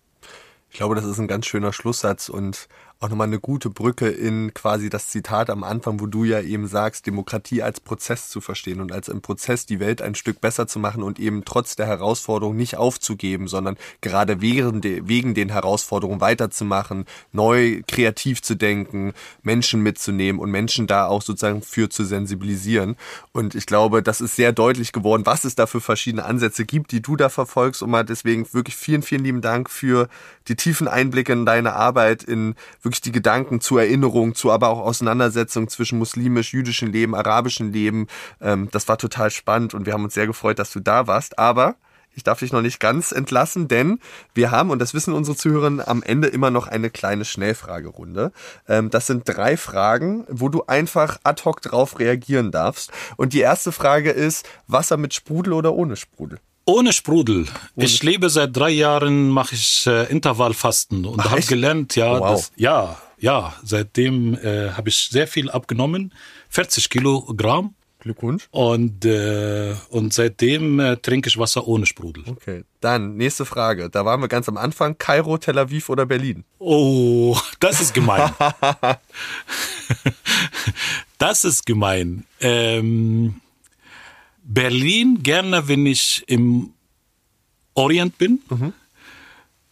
Ich glaube, das ist ein ganz schöner Schlusssatz und auch nochmal eine gute Brücke in quasi das Zitat am Anfang, wo du ja eben sagst, Demokratie als Prozess zu verstehen und als im Prozess die Welt ein Stück besser zu machen und eben trotz der Herausforderung nicht aufzugeben, sondern gerade während wegen den Herausforderungen weiterzumachen, neu kreativ zu denken, Menschen mitzunehmen und Menschen da auch sozusagen für zu sensibilisieren. Und ich glaube, das ist sehr deutlich geworden, was es da für verschiedene Ansätze gibt, die du da verfolgst. Und mal deswegen wirklich vielen, vielen lieben Dank für die tiefen Einblicke in deine Arbeit, in wirklich die Gedanken zur Erinnerung, zu aber auch Auseinandersetzung zwischen muslimisch-jüdischem Leben, arabischem Leben. Ähm, das war total spannend und wir haben uns sehr gefreut, dass du da warst. Aber ich darf dich noch nicht ganz entlassen, denn wir haben, und das wissen unsere Zuhörerinnen, am Ende immer noch eine kleine Schnellfragerunde. Ähm, das sind drei Fragen, wo du einfach ad hoc drauf reagieren darfst. Und die erste Frage ist, Wasser mit Sprudel oder ohne Sprudel? Ohne Sprudel. Ohne ich lebe seit drei Jahren, mache ich äh, Intervallfasten und habe gelernt, ja, wow. das, ja, ja, seitdem äh, habe ich sehr viel abgenommen, 40 Kilogramm. Glückwunsch. Und, äh, und seitdem äh, trinke ich Wasser ohne Sprudel. Okay, dann nächste Frage. Da waren wir ganz am Anfang. Kairo, Tel Aviv oder Berlin? Oh, das ist gemein. (laughs) das ist gemein. Ähm, Berlin gerne, wenn ich im Orient bin. Mhm.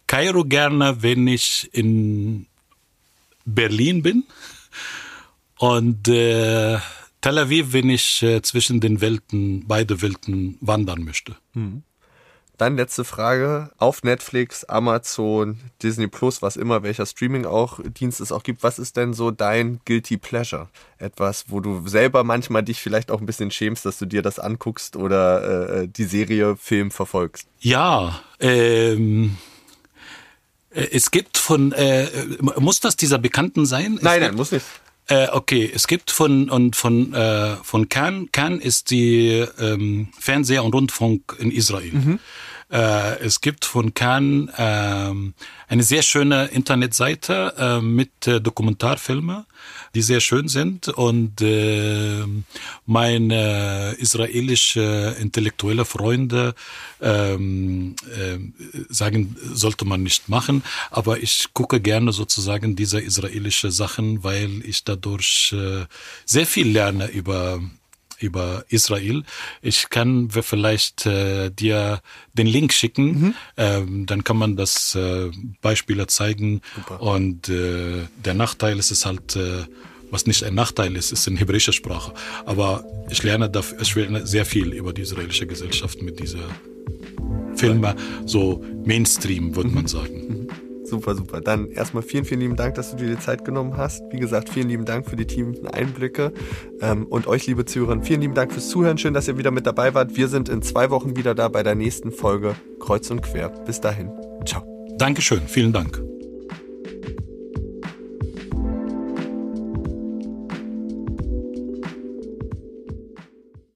Kairo gerne, wenn ich in Berlin bin. Und äh, Tel Aviv, wenn ich äh, zwischen den Welten, beide Welten wandern möchte. Mhm. Dann letzte Frage. Auf Netflix, Amazon, Disney Plus, was immer, welcher Streaming auch Dienst es auch gibt. Was ist denn so dein Guilty Pleasure? Etwas, wo du selber manchmal dich vielleicht auch ein bisschen schämst, dass du dir das anguckst oder äh, die Serie, Film verfolgst? Ja, ähm, äh, es gibt von, äh, muss das dieser Bekannten sein? Es nein, nein, muss nicht. Äh, okay, es gibt von und von äh, von Cannes. Cannes ist die ähm, Fernseher und Rundfunk in Israel. Mhm. Äh, es gibt von Cannes äh, eine sehr schöne Internetseite äh, mit äh, Dokumentarfilmen, die sehr schön sind. Und äh, meine israelische intellektuelle Freunde ähm, äh, sagen, sollte man nicht machen. Aber ich gucke gerne sozusagen diese israelische Sachen, weil ich dadurch äh, sehr viel lerne über über Israel. Ich kann vielleicht äh, dir den Link schicken, mhm. ähm, dann kann man das äh, Beispiele zeigen. Super. Und äh, der Nachteil ist es halt, äh, was nicht ein Nachteil ist, ist in hebräischer Sprache. Aber ich lerne, dafür, ich lerne sehr viel über die israelische Gesellschaft mit dieser Filme, so Mainstream, würde mhm. man sagen. Mhm. Super, super. Dann erstmal vielen, vielen lieben Dank, dass du dir die Zeit genommen hast. Wie gesagt, vielen lieben Dank für die tiefen Einblicke. Ähm, und euch, liebe Zuhörer, vielen lieben Dank fürs Zuhören. Schön, dass ihr wieder mit dabei wart. Wir sind in zwei Wochen wieder da bei der nächsten Folge Kreuz und Quer. Bis dahin. Ciao. Dankeschön. Vielen Dank.